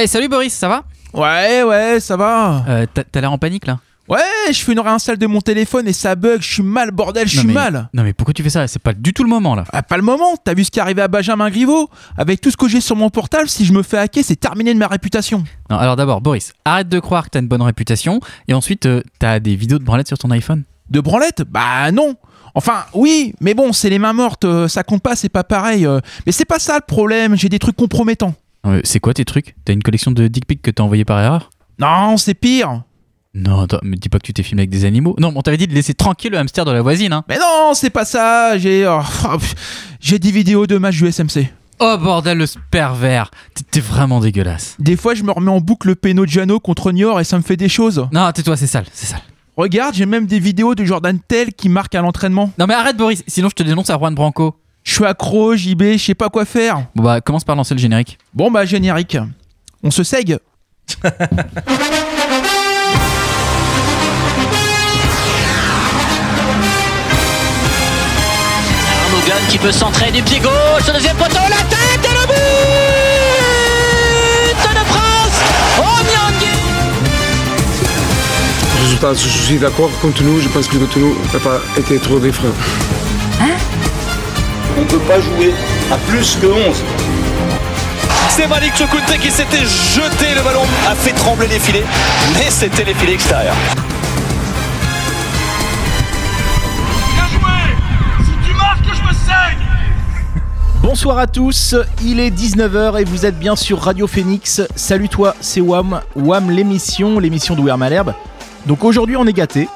Hey, salut Boris, ça va? Ouais, ouais, ça va. euh, T'as t'as l'air en panique là? Ouais, je fais une réinstalle de mon téléphone et ça bug, je suis mal, bordel, je suis mais- mal. Non mais pourquoi tu fais ça? C'est pas du tout le moment là. Ah, pas le moment, t'as vu ce qui est arrivé à Benjamin Griveaux? Avec tout ce que j'ai sur mon portable, si je me fais hacker, c'est terminé de ma réputation. Non, alors d'abord, Boris, arrête de croire que t'as une bonne réputation et ensuite euh, t'as des vidéos de branlette sur ton iPhone. De branlette Bah non. Enfin, oui, mais bon, c'est les mains mortes, euh, ça compte pas, c'est pas pareil. euh. Mais c'est pas ça le problème, j'ai des trucs compromettants. Euh, c'est quoi tes trucs? T'as une collection de dick pics que t'as envoyé par erreur? Non, c'est pire. Non, attends, me dis pas que tu t'es filmé avec des animaux. Non, on t'avait dit de laisser tranquille le hamster de la voisine, hein. Mais non, c'est pas ça, j'ai... oh, pff, j'ai des vidéos de matchs du SMC. Oh bordel, le pervers T'es- vraiment dégueulasse. Des fois, je me remets en boucle le péno de Jano contre Niort et ça me fait des choses. Non, tais-toi, c'est sale, c'est sale. Regarde, j'ai même des vidéos de Jordan Tell qui marquent à l'entraînement. Non mais arrête Boris, sinon je te dénonce à Juan Branco. Je suis accro, JB, je sais pas quoi faire. Bon bah, commence par lancer le générique. Bon bah générique. On se sègue. Arnogan qui peut centrer du pied gauche, au deuxième poteau, la tête et le but de France Oh Nyangui Résultat, je suis d'accord contre nous. Je pense que contre nous n'a pas été trop différent. On ne peut pas jouer à plus que 11. C'est Malik Chokunte qui s'était jeté, le ballon a fait trembler les filets, mais c'était les filets extérieurs. Bonsoir à tous, il est 19h et vous êtes bien sur Radio Phoenix. Salut toi, c'est Wam, Wam l'émission, l'émission d'Ouer Malherbe. Donc aujourd'hui on est gâté,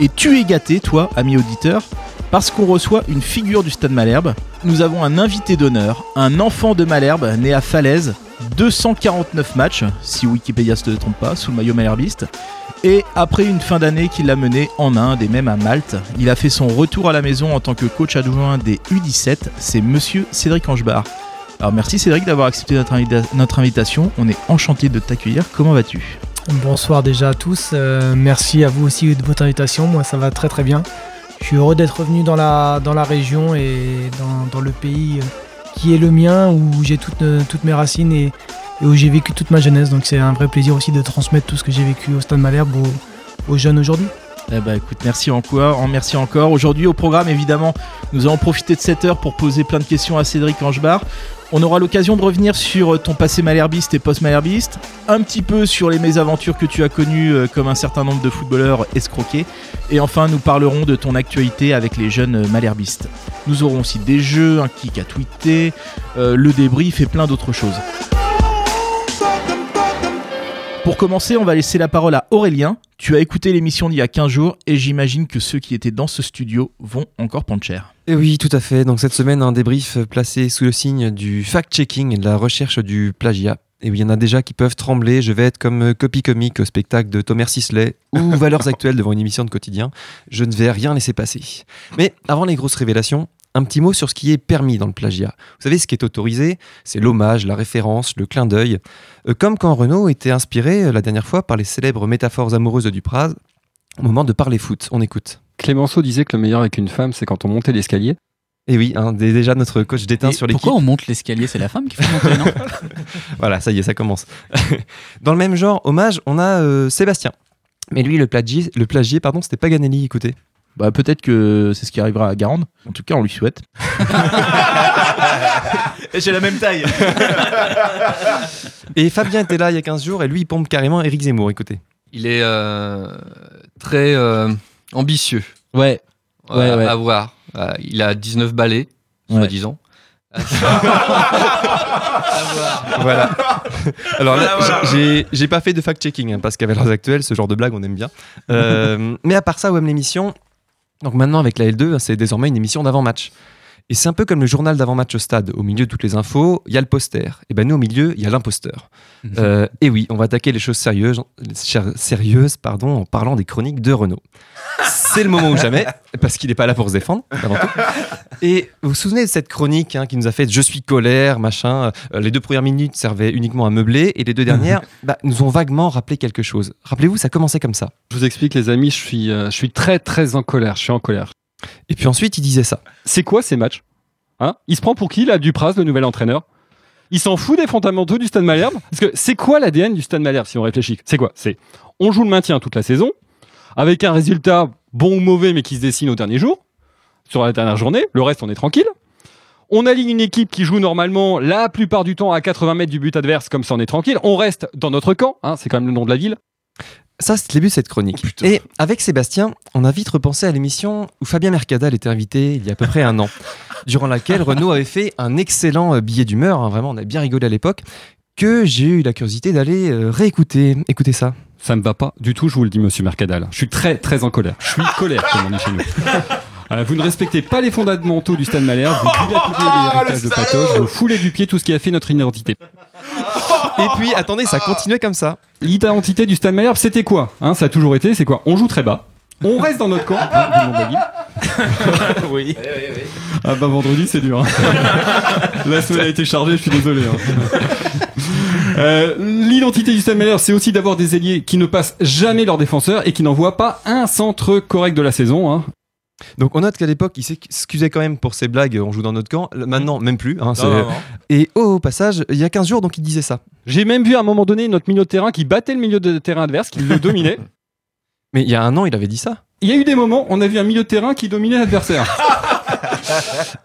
et tu es gâté toi, ami auditeur, parce qu'on reçoit une figure du Stade Malherbe. Nous avons un invité d'honneur, un enfant de Malherbe né à Falaise, 249 matchs, si Wikipédia se trompe pas, sous le maillot malherbiste. Et après une fin d'année qu'il a menée en Inde et même à Malte, il a fait son retour à la maison en tant que coach adjoint des U17. C'est monsieur Cédric Angebar. Alors merci Cédric d'avoir accepté notre invitation. On est enchanté de t'accueillir. Comment vas-tu? Bonsoir déjà à tous, Euh, merci à vous aussi de votre invitation, moi ça va très très bien. Je suis heureux d'être revenu dans la, dans la région et dans, dans le pays qui est le mien, où j'ai toutes, toutes mes racines et, où j'ai vécu toute ma jeunesse, donc c'est un vrai plaisir aussi de transmettre tout ce que j'ai vécu au Stade Malherbe aux, jeunes aujourd'hui. Eh ben écoute, merci merci encore. Aujourd'hui au programme évidemment, nous allons profiter de cette heure pour poser plein de questions à Cédric Angebar. On aura l'occasion de revenir sur ton passé malherbiste et post-malherbiste, un petit peu sur les mésaventures que tu as connues euh, comme un certain nombre de footballeurs escroqués, et enfin nous parlerons de ton actualité avec les jeunes euh, malherbistes. Nous aurons aussi des jeux, un kick à tweeter, euh, le débrief et plein d'autres choses. Pour commencer, on va laisser la parole à Aurélien. Tu as écouté l'émission d'il y a 15 jours et j'imagine que ceux qui étaient dans ce studio vont encore prendre cher. Et oui, tout à fait. Donc cette semaine, un débrief placé sous le signe du fact-checking et de la recherche du plagiat. Et oui, il y en a déjà qui peuvent trembler. Je vais être comme copie comique au spectacle de Thomas Sisley ou Valeurs Actuelles devant une émission de quotidien. Je ne vais rien laisser passer. Mais avant les grosses révélations, un petit mot sur ce qui est permis dans le plagiat. Vous savez, ce qui est autorisé, c'est l'hommage, la référence, le clin d'œil. Euh, Comme quand Renaud était inspiré euh, la dernière fois par les célèbres métaphores amoureuses de Dupraz au moment de parler foot. On écoute. Clémenceau disait que le meilleur avec une femme, c'est quand on montait l'escalier. Et oui, hein, dé- déjà notre coach d'éteint sur l'équipe. pourquoi on monte l'escalier C'est la femme qui fait monter, non? Voilà, ça y est, ça commence. Dans le même genre, hommage, on a euh, Sébastien. Mais lui, le plagier, le plagier pardon, c'était Paganelli, écoutez. Bah peut-être que c'est ce qui arrivera à Garande. En tout cas, on lui souhaite. J'ai la même taille. Et Fabien était là il y a 15 jours, et lui, il pompe carrément Eric Zemmour, écoutez. Il est euh, très euh, ambitieux Ouais. euh, Ouais, ouais. à voir. Euh, il a 19 balais, Ouais. soi-disant. à voir. Voilà. Alors là, j'ai- j'ai pas fait de fact-checking, hein, parce qu'à Valeurs Actuelles, ce genre de blague, on aime bien. Euh, mais à part ça, WM l'émission, donc maintenant avec la L2, c'est désormais une émission d'avant-match. Et c'est un peu comme le journal d'avant-match au stade. Au milieu de toutes les infos, il y a le poster. Et ben nous, au milieu, il y a l'imposteur. Euh, et oui, on va attaquer les choses sérieuses, sérieuses pardon, en parlant des chroniques de Renault. C'est le moment ou jamais, parce qu'il n'est pas là pour se défendre, avant tout. Et vous vous souvenez de cette chronique hein, qui nous a fait Je suis colère, machin. euh, les deux premières minutes servaient uniquement à meubler, et les deux dernières bah, nous ont vaguement rappelé quelque chose. Rappelez-vous, ça commençait comme ça. Je vous explique, les amis, je suis, euh, je suis très très en colère. Je suis en colère. Et puis ensuite, il disait ça. C'est quoi ces matchs? Hein? Il se prend pour qui là, Dupraz, le nouvel entraîneur? Il s'en fout des fondamentaux du Stade Malherbe? Parce que c'est quoi l'ADN du Stade Malherbe si on réfléchit? C'est quoi? C'est on joue le maintien toute la saison, avec un résultat bon ou mauvais, mais qui se dessine au dernier jour, sur la dernière journée. Le reste, on est tranquille. On aligne une équipe qui joue normalement la plupart du temps à 80 mètres du but adverse, comme ça on est tranquille. On reste dans notre camp, hein, c'est quand même le nom de la ville. Ça, c'est le début de cette chronique. et avec Sébastien, on a vite repensé à l'émission où Fabien Mercadal était invité il y a à peu près un an, durant laquelle Renaud avait fait un excellent euh, billet d'humeur. hein, vraiment, on a bien rigolé à l'époque. Que j'ai eu la curiosité d'aller euh, réécouter. Écoutez ça. Ça me va pas du tout, je vous le dis, monsieur Mercadal. Je suis très, très en colère. Je suis colère, comme on dit chez nous. Euh, vous ne respectez pas les fondamentaux du Stade Malherbe, vous dilapidez l'héritage de Patoche, vous foulez du pied tout ce qui a fait notre identité. Et puis, attendez, ça continuait comme ça. L'identité du Stade Malherbe, c'était quoi hein? Ça a toujours été, c'est quoi? On joue très bas, on reste dans notre camp. oui. Ah bah vendredi, c'est dur. hein. La semaine a été chargée, je suis désolé. hein. Euh, L'identité du Stade Malherbe, c'est aussi d'avoir des ailiers qui ne passent jamais leurs défenseurs et qui n'envoient pas un centre correct de la saison. hein. Donc on note qu'à l'époque, il s'excusait quand même pour ses blagues, on joue dans notre camp. Maintenant, même plus. hein, c'est- non, non. Et oh, au passage, il y a 15 jours, donc il disait ça. J'ai même vu à un moment donné notre milieu de terrain qui battait le milieu de terrain adverse, qui le dominait. Mais il y a un an, il avait dit ça. Il y a eu des moments, on a vu un milieu de terrain qui dominait l'adversaire.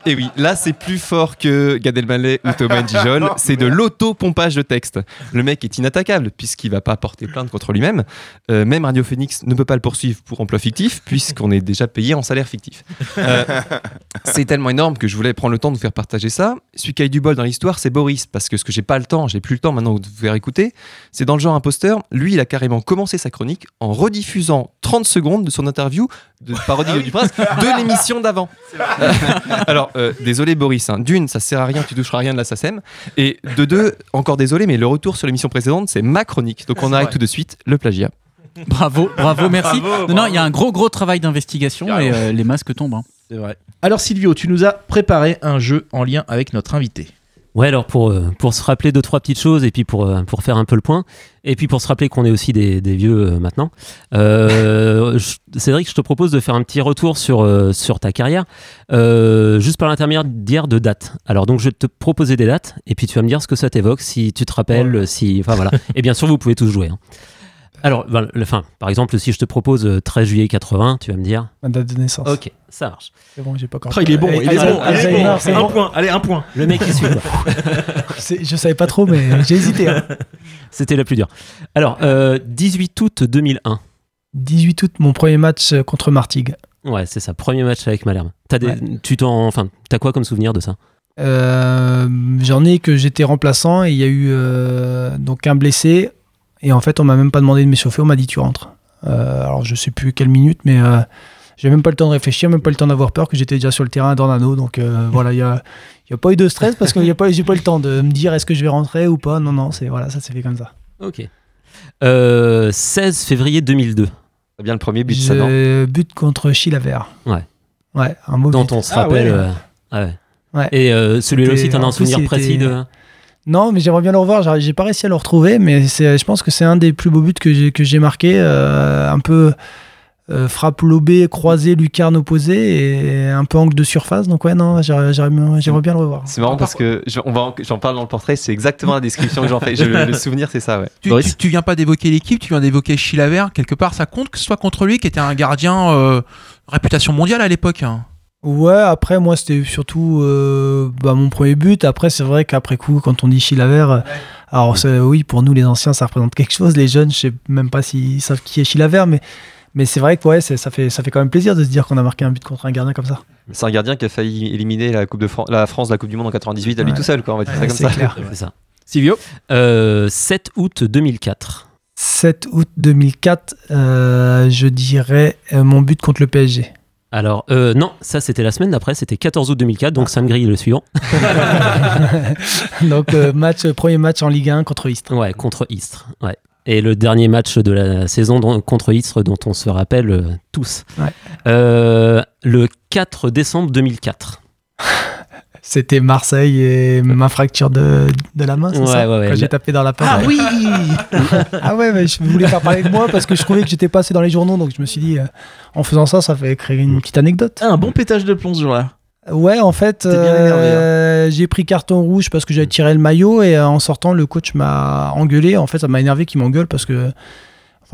Et oui, là c'est plus fort que Gad Elmaleh ou Thomas Njijol, c'est de l'auto-pompage de texte. Le mec est inattaquable puisqu'il va pas porter plainte contre lui-même. Euh, même Radio Phoenix ne peut pas le poursuivre pour emploi fictif puisqu'on est déjà payé en salaire fictif. Euh, c'est tellement énorme que je voulais prendre le temps de vous faire partager ça. Celui qui a eu du bol dans l'histoire, c'est Boris parce que ce que j'ai pas le temps, j'ai plus le temps maintenant de vous faire écouter, c'est dans le genre imposteur. Lui, il a carrément commencé sa chronique en rediffusant 30 secondes de son interview de parodie du prince de l'émission d'avant. Alors, euh, désolé Boris, hein. d'une, ça sert à rien, tu toucheras rien de la SACEM. Et de deux, encore désolé, mais le retour sur l'émission précédente, c'est ma chronique. Donc on arrête tout de suite le plagiat. Bravo, bravo, merci. Bravo, non, non, il y a un gros, gros travail d'investigation et euh, les masques tombent. hein. C'est vrai. Alors Silvio, tu nous as préparé un jeu en lien avec notre invité. Ouais, alors pour, euh, pour se rappeler deux, trois petites choses et puis pour, euh, pour faire un peu le point, et puis pour se rappeler qu'on est aussi des, des vieux euh, maintenant, euh, je- Cédric, je te propose de faire un petit retour sur, sur ta carrière, euh, juste par l'intermédiaire de dates. Alors donc je vais te proposer des dates et puis tu vas me dire ce que ça t'évoque, si tu te rappelles, si. Enfin voilà. et bien sûr, vous pouvez tous jouer. hein. Alors, ben, le- par exemple, si je te propose euh, 13 juillet 80, tu vas me dire. Ma date de naissance. Ok, ça marche. C'est bon, j'ai pas encore. Oh, il est bon, il est bon, Un bon. point, allez, un point. Le mec qui suit. Je savais pas trop, mais j'ai hésité. hein. C'était la plus dure. Alors, euh, 18 août 2001. 18 août, mon premier match euh, contre Martigues. Ouais, c'est ça. Premier match avec Malherbe. T'as des, Ouais. tu t'en, enfin, t'as quoi comme souvenir de ça? Euh, J'en ai que j'étais remplaçant et il y a eu euh, donc un blessé. Et en fait, on m'a même pas demandé de m'échauffer, on m'a dit tu rentres. Euh, alors, je sais plus quelle minute, mais euh, j'ai même pas le temps de réfléchir, même pas le temps d'avoir peur, que j'étais déjà sur le terrain à Dornano. Donc euh, voilà, il y a, y a pas eu de stress parce que y a pas, j'ai pas eu le temps de me dire est-ce que je vais rentrer ou pas. Non, non, c'est voilà, ça s'est fait comme ça. Ok. Euh, 16 février 2002. C'est bien le premier but, ça, non? but contre Chilaver. Ouais. Ouais, un beau Dont but. on se Ah rappelle. ouais. euh, ah ouais. Ouais. Et euh, celui-là aussi, t'en as en un souvenir précis était- de. Non, mais j'aimerais bien le revoir. J'ai- pas réussi à le retrouver, mais c'est, je pense que c'est un des plus beaux buts que j'ai, marqué. euh, un peu euh, frappe lobée, croisée, lucarne opposée et un peu angle de surface. Donc, ouais, non, j'aimerais, bien le revoir. C'est marrant parce que j'en parle dans le portrait, c'est exactement la description que j'en fais. Je- le souvenir, c'est ça, ouais. Tu, tu- tu viens pas d'évoquer l'équipe, tu viens d'évoquer Chilaver. Quelque part, ça compte que ce soit contre lui, qui était un gardien euh, réputation mondiale à l'époque. hein. Ouais, après, moi, c'était surtout euh, bah, mon premier but. Après, c'est vrai qu'après coup, quand on dit Chilaver, euh, alors oui, pour nous, les anciens, ça représente quelque chose. Les jeunes, je sais même pas s'ils savent qui est Chilaver, mais, mais c'est vrai que ouais, ça, fait, ça fait quand même plaisir de se dire qu'on a marqué un but contre un gardien comme ça. C'est un gardien qui a failli éliminer la, coupe de Fran- la France de la Coupe du Monde en 98 à lui Ouais. tout seul, quoi. On va dire ça Ouais, comme c'est ça. clair. C'est ça. Silvio Euh, 7 août 2004. 7 août 2004, euh, je dirais euh, mon but contre le PSG. Alors, euh, non, ça c'était la semaine d'après, c'était 14 août 2004, donc ça me grille le suivant. Donc, euh, match, premier match en Ligue 1 contre Istres. Ouais, contre Istres. Ouais. Et le dernier match de la saison contre Istres dont on se rappelle euh, tous. Ouais. Euh, le 4 décembre 2004. C'était Marseille et ma fracture de, de la main, c'est Ouais, ça ouais, ouais. Quand j'ai tapé dans la paille. Ah oui Ah ouais, mais je voulais faire parler de moi parce que je trouvais que j'étais pas assez dans les journaux, donc je me suis dit, euh, en faisant ça, ça fait créer une petite anecdote. Ah, Un bon pétage de plomb ce jour-là. Ouais, en fait, hein. euh, j'ai pris carton rouge parce que j'avais tiré le maillot et euh, en sortant, le coach m'a engueulé. En fait, ça m'a énervé qu'il m'engueule parce que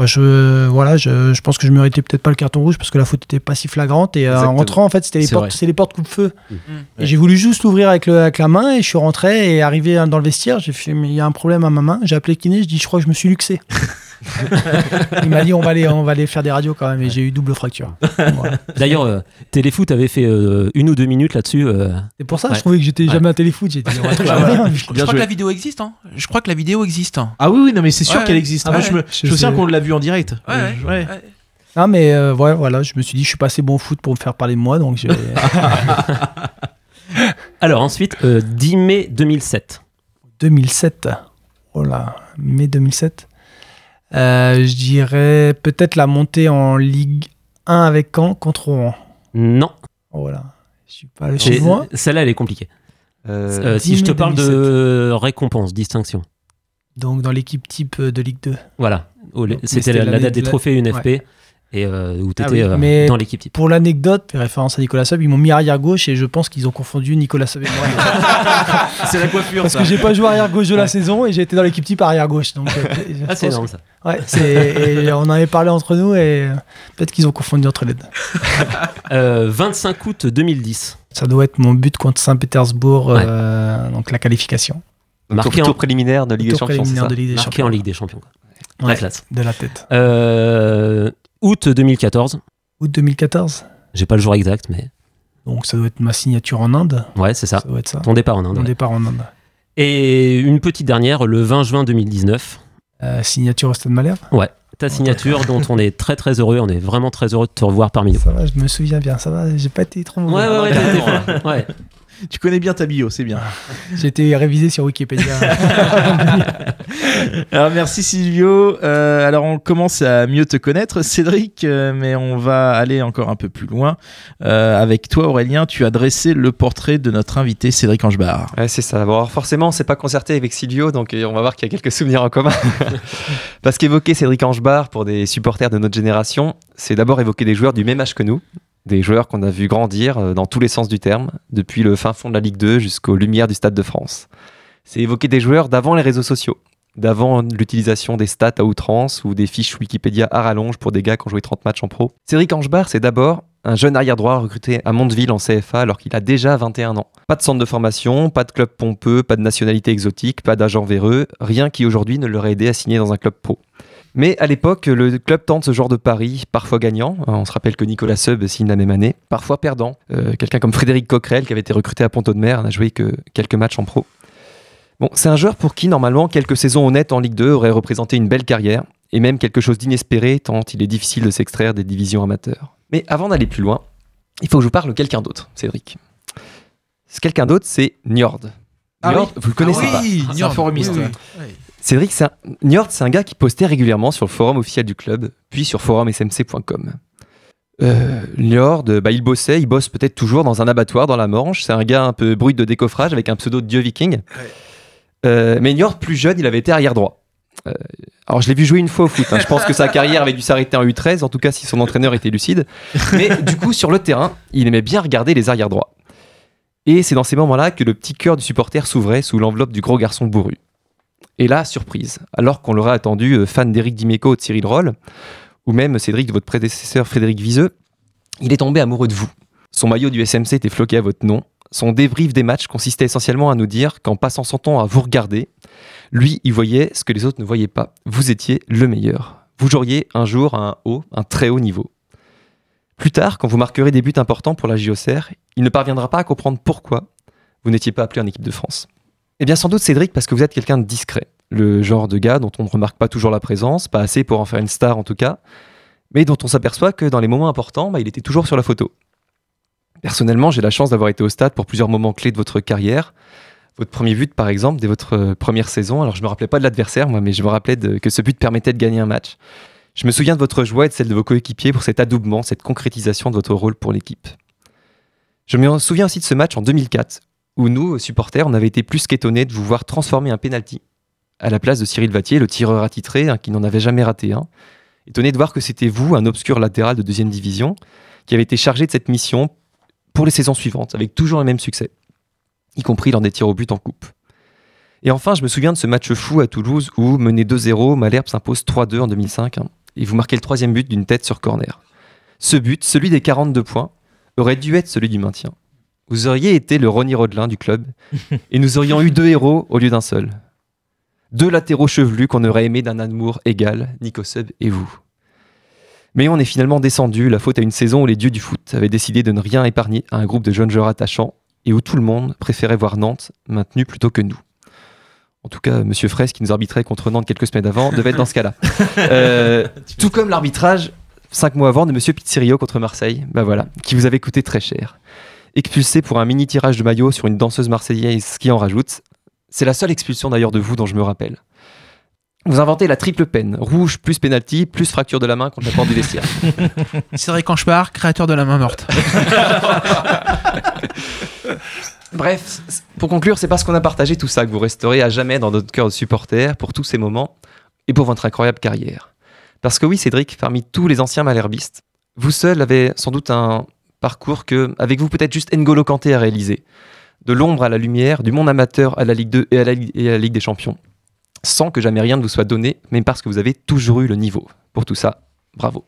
je, voilà, je, je pense que je méritais peut-être pas le carton rouge parce que la faute était pas si flagrante. Et euh, en rentrant, en fait, c'était les, C'est portes, les portes coupe-feu. Ouais. Et j'ai voulu juste l'ouvrir avec, le- avec la main et je suis rentré et arrivé dans le vestiaire, j'ai fait, mais il y a un problème à ma main. J'ai appelé le kiné, je dis, je crois que je me suis luxé. il m'a dit, on va, aller, on va aller faire des radios quand même et j'ai eu double fracture. Voilà. D'ailleurs, euh, Téléfoot avait fait euh, une ou deux minutes là-dessus. euh, C'est pour ça que Ouais. je trouvais que j'étais Ouais. jamais à téléfoot. Ouais, Ah ouais. Je crois que la vidéo existe. Hein. Je crois que la vidéo existe. Ah oui, oui, non, mais c'est sûr Ouais. qu'elle existe. Ah Moi, je me, Je je me souviens sais. qu'on l'a vu en direct. Ouais, Euh, ouais, ouais. ouais. Non, mais euh, ouais, voilà, je me suis dit, je suis pas assez bon au foot pour me faire parler de moi, donc j'ai- Alors ensuite, euh, 10 mai 2007. 2007. Oh là, mai 2007. Euh, je dirais peut-être la montée en Ligue 1 avec Caen contre Rouen. Non. Voilà. Je suis pas allé. Celle-là, elle est compliquée. Euh, Euh, 10 si je te parle 2007. de récompense, distinction. Donc dans l'équipe type de Ligue 2. Voilà. Mais C'était la, date des trophées UNFP Ouais. et euh, où tu Ah étais oui, mais dans l'équipe type. Pour l'anecdote, référence à Nicolas Sub, ils m'ont mis arrière gauche et je pense qu'ils ont confondu Nicolas Sub et moi. C'est la coiffure, Parce ça. que j'ai pas joué arrière gauche de la saison et j'ai été dans l'équipe type arrière gauche. Donc, euh, Ah, c'est énorme ça. Ouais, et on en avait parlé entre nous et euh, peut-être qu'ils ont confondu entre les deux. Euh, 25 août 2010. Ça doit être mon but contre Saint-Pétersbourg, Ouais. euh, donc la qualification. Marqué tour, en, tour préliminaire de Ligue des Champions. c'est préliminaire ça de Ligue des marqué Champions. en Ligue des Champions. La classe. de la tête. Euh, août 2014. Août 2014. J'ai pas le jour exact, mais Donc ça doit être ma signature en Inde. ouais, c'est ça. Ça doit être ça. Ton départ en Inde. Ouais. départ en Inde. Et une petite dernière, le 20 juin 2019. Euh, signature au Stade Malherbe? Ouais, ta signature dont on est très très heureux. On est vraiment très heureux de te revoir parmi nous. Ça va, je me souviens bien. Ça va, j'ai pas été trop mauvais. Ouais, ouais, ouais, ouais. Tu connais bien ta bio, c'est bien. J'ai été révisé sur Wikipédia. Alors merci Silvio. Euh, alors on commence à mieux te connaître, Cédric, euh, mais on va aller encore un peu plus loin. Euh, avec toi, Aurélien, tu as dressé le portrait de notre invité Cédric Angebar. Ouais, c'est ça. Bon, alors forcément, on s'est pas concerté avec Silvio, donc on va voir qu'il y a quelques souvenirs en commun. Parce qu'évoquer Cédric Angebar pour des supporters de notre génération, c'est d'abord évoquer des joueurs du même âge que nous, des joueurs qu'on a vu grandir euh, dans tous les sens du terme, depuis le fin fond de la Ligue 2 jusqu'aux lumières du Stade de France. C'est évoquer des joueurs d'avant les réseaux sociaux, d'avant l'utilisation des stats à outrance ou des fiches Wikipédia à rallonge pour des gars qui ont joué 30 matchs en pro. Cédric Angebar, c'est d'abord un jeune arrière-droit recruté à Mondeville en CFA alors qu'il a déjà 21 ans. Pas de centre de formation, pas de club pompeux, pas de nationalité exotique, pas d'agent véreux, rien qui aujourd'hui ne l'aurait aidé à signer dans un club pro. Mais à l'époque, le club tente ce genre de pari, parfois gagnant. Euh, On se rappelle que Nicolas Seub signe la même année, parfois perdant. Euh, Quelqu'un comme Frédéric Coquerel, qui avait été recruté à Ponto de Mer, n'a joué que quelques matchs en pro. Bon, c'est un joueur pour qui, normalement, quelques saisons honnêtes en Ligue 2 auraient représenté une belle carrière, et même quelque chose d'inespéré, tant il est difficile de s'extraire des divisions amateurs. Mais avant d'aller plus loin, il faut que je vous parle de quelqu'un d'autre, Cédric. Ce quelqu'un d'autre, c'est Njord. Ah Njord, oui. vous le connaissez Ah pas oui, c'est un Cédric, un... Njord, c'est un gars qui postait régulièrement sur le forum officiel du club, puis sur forumsmc.com. Euh, Njord, bah, il bossait, il bosse peut-être toujours dans un abattoir dans la Manche. C'est un gars un peu brut de décoffrage avec un pseudo de dieu viking. Euh, mais Njord, plus jeune, il avait été arrière droit. Euh, alors je l'ai vu jouer une fois au foot. hein. Je pense que sa carrière avait dû s'arrêter en U13, en tout cas si son entraîneur était lucide. Mais du coup, sur le terrain, il aimait bien regarder les arrière droits. Et c'est dans ces moments-là que le petit cœur du supporter s'ouvrait sous l'enveloppe du gros garçon bourru. Et là, surprise, alors qu'on l'aurait attendu euh, fan d'Éric Dimeco de Cyril Roll, ou même Cédric de votre prédécesseur Frédéric Viseux, il est tombé amoureux de vous. Son maillot du SMC était floqué à votre nom. Son débrief des matchs consistait essentiellement à nous dire qu'en passant son temps à vous regarder, lui, il voyait ce que les autres ne voyaient pas. Vous étiez le meilleur. Vous joueriez un jour à un haut, un très haut niveau. Plus tard, quand vous marquerez des buts importants pour la JOCR, il ne parviendra pas à comprendre pourquoi vous n'étiez pas appelé en équipe de France. Eh bien, sans doute, Cédric, parce que vous êtes quelqu'un de discret. Le genre de gars dont on ne remarque pas toujours la présence, pas assez pour en faire une star en tout cas, mais dont on s'aperçoit que dans les moments importants, bah, il était toujours sur la photo. Personnellement, j'ai la chance d'avoir été au stade pour plusieurs moments clés de votre carrière. Votre premier but, par exemple, dès votre euh, première saison. Alors, je me rappelais pas de l'adversaire, moi, mais je me rappelais que ce but permettait de gagner un match. Je me souviens de votre joie et de celle de vos coéquipiers pour cet adoubement, cette concrétisation de votre rôle pour l'équipe. Je me souviens aussi de ce match en 2004, où nous, supporters, on avait été plus qu'étonnés de vous voir transformer un penalty à la place de Cyril Vatier, le tireur attitré, hein, qui n'en avait jamais raté un. Étonné de voir que c'était vous, un obscur latéral de deuxième division, qui avait été chargé de cette mission pour les saisons suivantes, avec toujours le même succès, y compris lors des tirs au but en coupe. Et enfin, je me souviens de ce match fou à Toulouse où, mené 2-0, Malherbe s'impose 3-2 en 2005, hein, et vous marquez le troisième but d'une tête sur corner. Ce but, celui des 42 points, aurait dû être celui du maintien. Vous auriez été le Ronnie Rodelin du club, et nous aurions eu deux héros au lieu d'un seul. Deux latéraux chevelus qu'on aurait aimé d'un amour égal, Nico Sub et vous. Mais on est finalement descendu, la faute à une saison où les dieux du foot avaient décidé de ne rien épargner à un groupe de jeunes joueurs attachants et où tout le monde préférait voir Nantes maintenu plutôt que nous. En tout cas, Monsieur Fraisse, qui nous arbitrait contre Nantes quelques semaines avant, devait être dans ce cas-là. Euh, tout comme l'arbitrage, cinq mois avant, de Monsieur Pizzerio contre Marseille, bah voilà, qui vous avait coûté très cher. Expulsé pour un mini tirage de maillot sur une danseuse marseillaise qui en rajoute, c'est la seule expulsion d'ailleurs de vous dont je me rappelle. Vous inventez la triple peine, rouge plus penalty plus fracture de la main contre la porte du vestiaire. Je pars, créateur de la main morte. Bref, pour conclure, c'est parce qu'on a partagé tout ça que vous resterez à jamais dans notre cœur de supporter pour tous ces moments et pour votre incroyable carrière. Parce que oui, Cédric, parmi tous les anciens malherbistes, vous seul avez sans doute un parcours que, avec vous, peut-être juste N'Golo Kanté a réalisé. De l'ombre à la lumière, du monde amateur à la Ligue 2 et à la, Ligue- et à la Ligue des Champions. Sans que jamais rien ne vous soit donné, mais parce que vous avez toujours eu le niveau. Pour tout ça, bravo.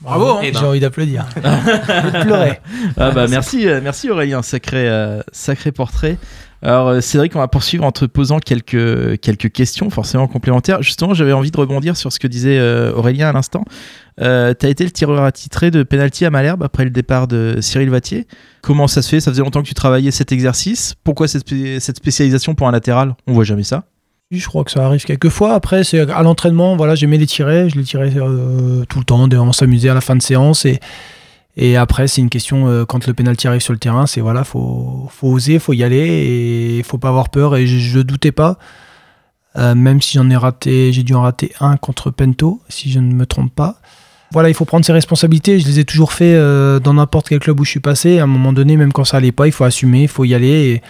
Bravo, hein. Et J'ai envie d'applaudir. Pleurer. Ah bah merci, euh, merci Aurélien, sacré, euh, sacré portrait. Alors euh, Cédric, on va poursuivre en te posant quelques, quelques questions forcément complémentaires. Justement, j'avais envie de rebondir sur ce que disait euh, Aurélien à l'instant. Euh, tu as été le tireur attitré de penalty à Malherbe après le départ de Cyril Vatier. Comment ça se fait? Ça faisait longtemps que tu travaillais cet exercice. Pourquoi cette, cette spécialisation pour un latéral? On voit jamais ça. Je crois que ça arrive quelques fois. Après, c'est à l'entraînement, voilà, j'aimais les tirer. Je les tirais euh, tout le temps. On s'amusait à la fin de séance. Et, et après, c'est une question, euh, quand le pénalty arrive sur le terrain, c'est voilà, faut, faut oser, faut y aller et faut pas avoir peur. Et je, je doutais pas. Euh, même si j'en ai raté, j'ai dû en rater un contre Pento, si je ne me trompe pas. Voilà, il faut prendre ses responsabilités. Je les ai toujours fait euh, dans n'importe quel club où je suis passé. À un moment donné, même quand ça allait pas, il faut assumer, il faut y aller.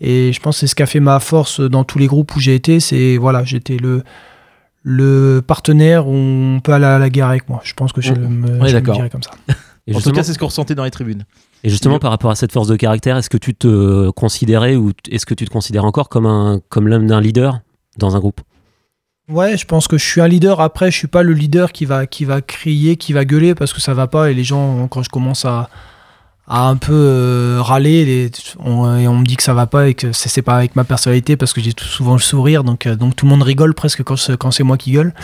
Et, et je pense que c'est ce qui a fait ma force dans tous les groupes où j'ai été. C'est voilà, j'étais le le partenaire où on peut aller à la guerre avec moi. Je pense que je, le, me, Ouais, je d'accord. dirais comme ça. Et en tout justement- cas, c'est ce qu'on ressentait dans les tribunes. Et justement, par rapport à cette force de caractère, est-ce que tu te considérais ou est-ce que tu te considères encore comme, un, comme l'homme d'un leader dans un groupe? Ouais, je pense que je suis un leader. Après, je suis pas le leader qui va, qui va crier, qui va gueuler parce que ça va pas. Et les gens, quand je commence à, à un peu euh, râler, les- on, et on me dit que ça va pas et que c'est c'est pas avec ma personnalité parce que j'ai tout souvent le sourire. Donc, euh, donc tout le monde rigole presque quand, c'est- quand c'est moi qui gueule.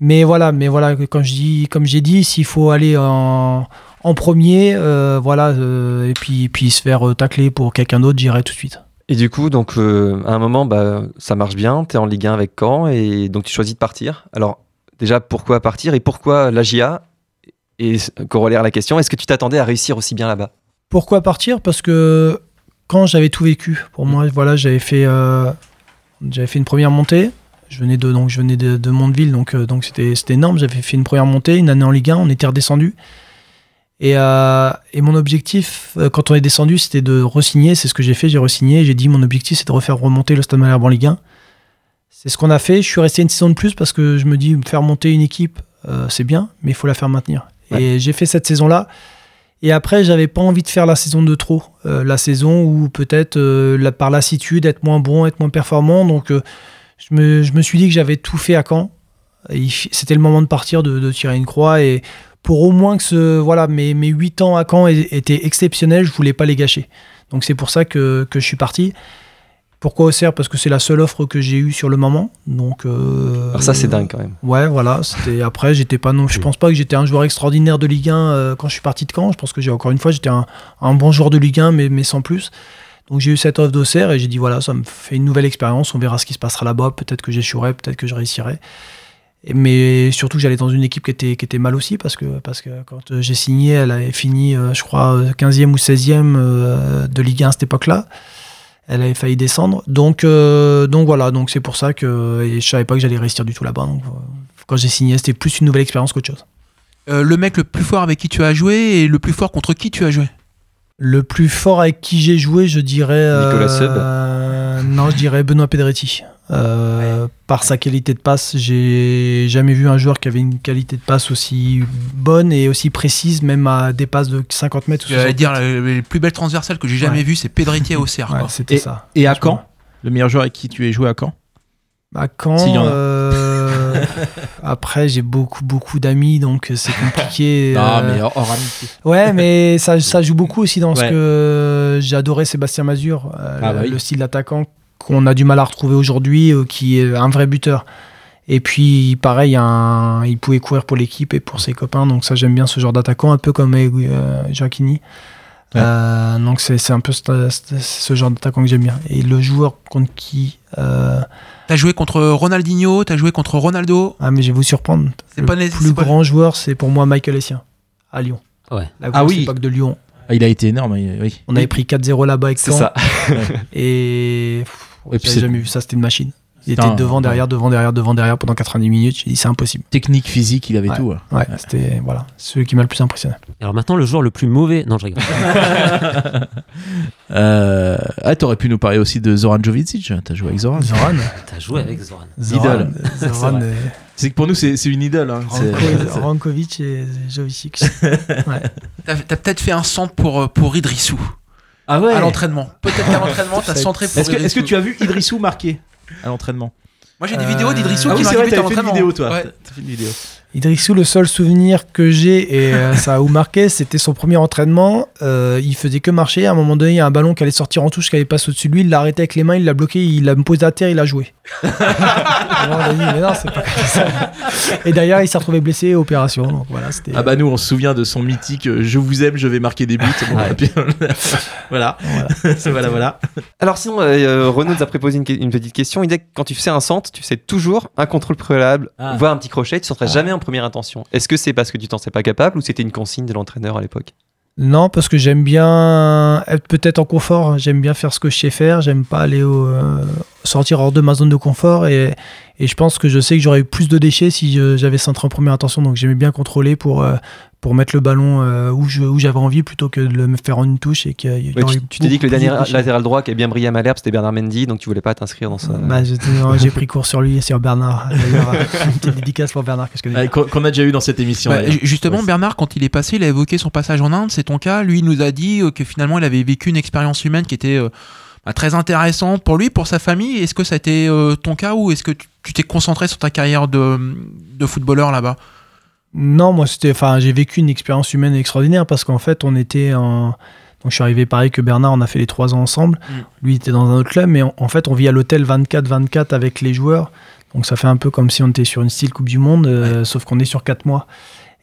Mais voilà, mais voilà, quand je dis, comme j'ai dit, s'il faut aller en, en premier, euh, voilà, euh, et puis, puis se faire euh, tacler pour quelqu'un d'autre, j'irai tout de suite. Et du coup, donc, euh, à un moment, bah, ça marche bien, tu es en Ligue 1 avec Caen, et donc tu choisis de partir. Alors, déjà, pourquoi partir et pourquoi la GIA Et corollaire à la question, est-ce que tu t'attendais à réussir aussi bien là-bas? Pourquoi partir? Parce que quand j'avais tout vécu, pour moi, voilà, j'avais fait, j'avais fait une première montée. Je venais de, donc, je venais de, de Mondeville, donc, euh, donc c'était, c'était énorme. J'avais fait une première montée, une année en Ligue 1, on était redescendu. Et, euh, et mon objectif, euh, quand on est descendu, c'était de re-signer. C'est ce que j'ai fait, j'ai re-signé. J'ai dit mon objectif, c'est de refaire remonter le Stade Malherbe en Ligue 1. C'est ce qu'on a fait. Je suis resté une saison de plus parce que je me dis, faire monter une équipe, euh, c'est bien, mais il faut la faire maintenir. Et j'ai fait cette saison-là. Et après, j'avais pas envie de faire la saison de trop. Euh, la saison où peut-être la- par lassitude, être moins bon, être moins performant. Donc, je, me, je me suis dit que j'avais tout fait à Caen. C'était le moment de partir, de, de tirer une croix. Et pour au moins que ce, voilà, mes, mes 8 ans à Caen étaient exceptionnels, je voulais pas les gâcher. Donc, c'est pour ça que, que je suis parti. Pourquoi Auxerre Parce que c'est la seule offre que j'ai eue sur le moment. Donc, euh, Alors ça, c'est dingue quand même. Ouais, voilà. Après, j'étais pas non. Je pense pas que j'étais un joueur extraordinaire de Ligue 1 euh, quand je suis parti de Caen. Je pense que j'ai encore une fois, j'étais un, un bon joueur de Ligue 1, mais, mais sans plus. Donc j'ai eu cette offre d'Auxerre et j'ai dit voilà, ça me fait une nouvelle expérience. On verra ce qui se passera là-bas. Peut-être que j'échouerai, peut-être que je réussirai. Mais surtout, j'allais dans une équipe qui était, qui était mal aussi parce que, parce que quand euh, j'ai signé, elle avait fini, euh, je crois, euh, 15e ou 16e euh, de Ligue 1 à cette époque-là. Elle avait failli descendre. Donc, euh, donc voilà, donc c'est pour ça que et je savais pas que j'allais réussir du tout là-bas. Donc, euh, quand j'ai signé, c'était plus une nouvelle expérience qu'autre chose. Euh, le mec le plus fort avec qui tu as joué et le plus fort contre qui tu as joué? Le plus fort avec qui j'ai joué, je dirais. Nicolas euh, Euh, non, je dirais Benoît Pedretti. Euh, Par sa qualité de passe, j'ai jamais vu un joueur qui avait une qualité de passe aussi bonne et aussi précise, même à des passes de 50 mètres. J'allais 60 dire, les plus belles transversales que j'ai jamais Ouais. vues, c'est Pedretti à Auxerre. Ouais, c'était Et, ça. et à. Caen? Le meilleur joueur avec qui tu es joué à Caen? À Caen, Après j'ai beaucoup beaucoup d'amis donc c'est compliqué. Non, euh, mais hors, hors amitié. Ouais, mais ça, ça joue beaucoup aussi dans ce que j'ai adoré Sébastien Mazur, euh, Ah le, bah oui. le style d'attaquant qu'on a du mal à retrouver aujourd'hui, euh, qui est un vrai buteur. Et puis, pareil, un- il pouvait courir pour l'équipe et pour ses copains, donc ça j'aime bien ce genre d'attaquant, un peu comme euh, Jacquini. Ouais. Euh, donc c'est c'est un peu ce, ce- ce genre d'attaquant que j'aime bien. Et le joueur contre qui euh, T'as joué contre Ronaldinho, t'as joué contre Ronaldo. Ah mais je vais vous surprendre. C'est Le pas plus pas- grand joueur, c'est pour moi Michael Essien, à Lyon. Ouais. La Ah oui. époque de Lyon. Ah, il a été énorme, oui. On avait pris 4-0 là-bas avec C'est ça. Et pff, Et puis jamais vu ça, c'était une machine. Il était devant, derrière, devant, derrière, devant, derrière pendant 90 minutes. J'ai dit c'est impossible. Technique, physique, il avait Ouais. tout. ouais. Ouais, c'était voilà, celui qui m'a le plus impressionné. Alors maintenant, le joueur le plus mauvais. Non, je rigole. Euh, ah, t'aurais pu nous parler aussi de Zoran Jovic. T'as joué avec Zoran. Zoran, T'as joué avec Zoran. Zoran, Idole. Zoran, C'est euh, que pour nous, c'est c'est une idole. hein. Rankovic et Jovicic. Ouais. T'as t'as peut-être fait un centre pour, euh, pour Idrissou Ah ouais à l'entraînement. Peut-être qu'à l'entraînement, t'as centré pour Est-ce que, est-ce que tu as vu Idrissou marquer? À l'entraînement Moi j'ai des Euh, vidéos d'Idrissou Ah qui oui, c'est vrai, buts à t'avais fait une l'entraînement. vidéo, toi. Ouais. T'as fait une vidéo. Idrissou, le seul souvenir que j'ai, et euh, ça a ou marqué, c'était son premier entraînement. Euh, il faisait que marcher. À un moment donné, il y a un ballon qui allait sortir en touche, qui allait passer au-dessus de lui. Il l'a arrêté avec les mains, il l'a bloqué, il l'a posé à terre, il a joué. Alors, on a dit, mais non, c'est pas comme ça. Et derrière, il s'est retrouvé blessé, opération. Donc voilà. Ah bah nous, on se souvient de son mythique euh, Je vous aime, je vais marquer des buts. Bon, Ouais. et puis, voilà. voilà, voilà. Alors sinon, euh, Renaud nous a préposé une, petite question. Il dit que quand tu fais un centre, tu fais toujours un contrôle préalable, Ah. voire un petit crochet, tu sortiras jamais première intention. Est-ce que c'est parce que tu t'en sais pas capable ou c'était une consigne de l'entraîneur à l'époque? Non, parce que j'aime bien être peut-être en confort. J'aime bien faire ce que je sais faire. J'aime pas aller au, euh, sortir hors de ma zone de confort. Et, je pense que je sais que j'aurais eu plus de déchets si j'avais centré en première intention. Donc j'aimais bien contrôler pour, euh, pour mettre le ballon euh, où je- où j'avais envie plutôt que de le faire en une touche. Et Ouais, aurait tu tu t'es dit que le dernier latéral droit qui a bien brillé à Malherbe, c'était Bernard Mendy, donc tu voulais pas t'inscrire dans ça. Bah, non, J'ai pris cours sur lui et sur Bernard. D'ailleurs, une petite dédicace pour Bernard que. Ouais, Qu'on a déjà eu dans cette émission. Ju- justement, Ouais, Bernard, quand il est passé, il a évoqué son passage en Inde, c'est ton cas. Lui, il nous a dit euh, que finalement, il avait vécu une expérience humaine qui était euh, bah, très intéressante pour lui, pour sa famille. Est-ce que ça a été euh, ton cas ou est-ce que tu tu t'es concentré sur ta carrière de, de footballeur là-bas? Non, moi c'était, enfin, j'ai vécu une expérience humaine extraordinaire parce qu'en fait, on était en, donc je suis arrivé pareil que Bernard, on a fait les trois ans ensemble. Mm. Lui il était dans un autre club, mais en, en fait, on vit à l'hôtel 24-24 avec les joueurs. Donc ça fait un peu comme si on était sur une style Coupe du Monde, euh, sauf qu'on est sur quatre mois.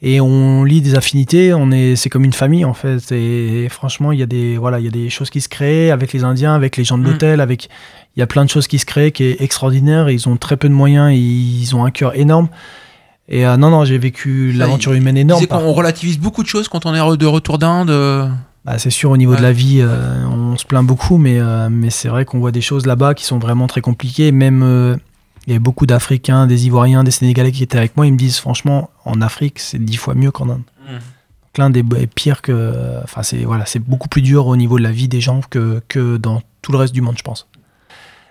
Et on lit des affinités, on est, c'est comme une famille en fait. Et, franchement, il y a des, voilà, il y a des choses qui se créent avec les Indiens, avec les gens de Mm. l'hôtel, avec, il y a plein de choses qui se créent qui est extraordinaire. Ils ont très peu de moyens, et ils ont un cœur énorme. Et euh, non, non, j'ai vécu l'aventure humaine énorme. qu'on relativise beaucoup de choses quand on est de retour d'Inde. euh. bah, c'est sûr, au niveau Ouais. de la vie, euh, on se plaint beaucoup, mais, euh, mais c'est vrai qu'on voit des choses là-bas qui sont vraiment très compliquées. Même, il y a beaucoup d'Africains, des Ivoiriens, des Sénégalais qui étaient avec moi. Ils me disent, franchement, en Afrique, c'est dix fois mieux qu'en Inde. Mm. Donc, L'Inde est pire que. Enfin, c'est voilà, c'est beaucoup plus dur au niveau de la vie des gens que, que dans tout le reste du monde, je pense.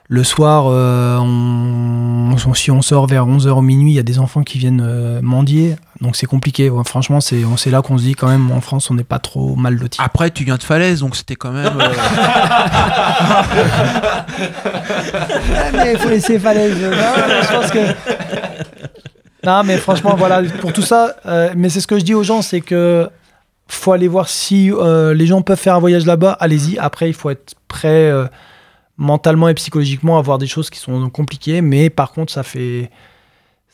Le soir, euh, on, on- si on sort vers 11h au minuit, il y a des enfants qui viennent euh, mendier. Donc c'est compliqué. Ouais, franchement, c'est on- c'est là qu'on se dit quand même, en France, on n'est pas trop mal loti. Après, tu viens de Falaise, donc c'était quand même. euh, mais il faut laisser falaise. Non, mais je pense que. Non, mais franchement, voilà, pour tout ça, euh, mais c'est ce que je dis aux gens, c'est que faut aller voir si euh, les gens peuvent faire un voyage là-bas, allez-y. Après, il faut être prêt euh, mentalement et psychologiquement à voir des choses qui sont compliquées, mais par contre, ça fait.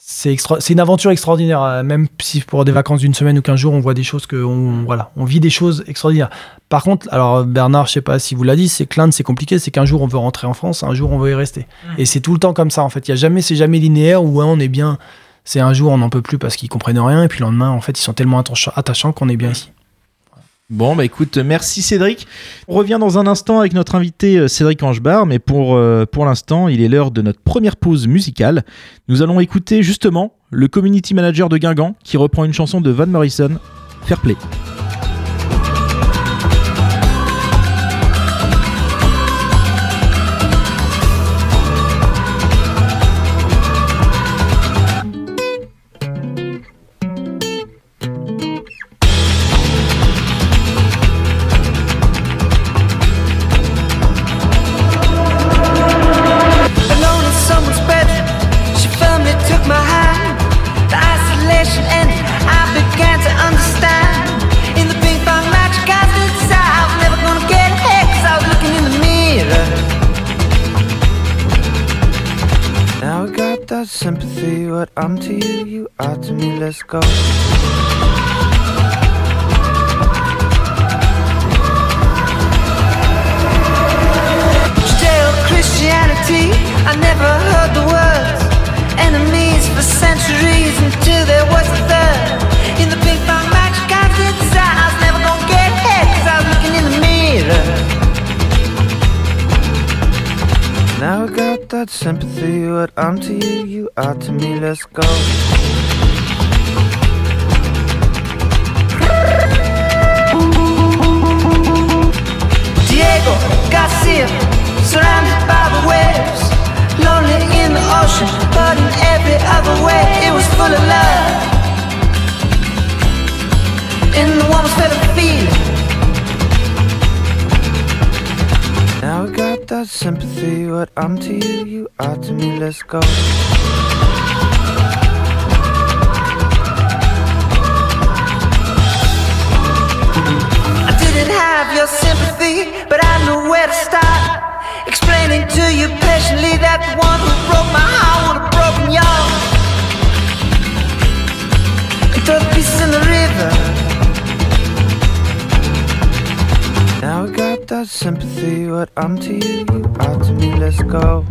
C'est extra... une aventure extraordinaire, euh, même si pour des vacances d'une semaine ou qu'un jour, on voit des choses que. On, voilà, on vit des choses extraordinaires. Par contre, alors Bernard, je sais pas si vous l'a dit, c'est que l'Inde, c'est compliqué, c'est qu'un jour, on veut rentrer en France, un jour, on veut y rester. Et c'est tout le temps comme ça, en fait. Il y a jamais, c'est jamais linéaire où hein, on est bien. C'est un jour, on n'en peut plus parce qu'ils comprennent rien, et puis le lendemain, en fait, ils sont tellement attachants qu'on est bien ici. Bon, bah écoute, merci Cédric. On revient dans un instant avec notre invité euh, Cédric Angebar, mais pour, euh, pour l'instant, il est l'heure de notre première pause musicale. Nous allons écouter justement le community manager de Guingamp qui reprend une chanson de Van Morrison, Fair Play. Go. Judeo Christianity, I never heard the words. Enemies for centuries until there was a third. In the ping pong match, guys inside, I was never gonna get hit, cause I was looking in the mirror. Now I got that sympathy, what I'm to you, you are to me, let's go. Go. I didn't have your sympathy, but I knew where to start. Explaining to you patiently that the one who broke my heart would have broken yours. And throw the pieces in the river. Now I got that sympathy, what I'm to you, you are to me, let's go.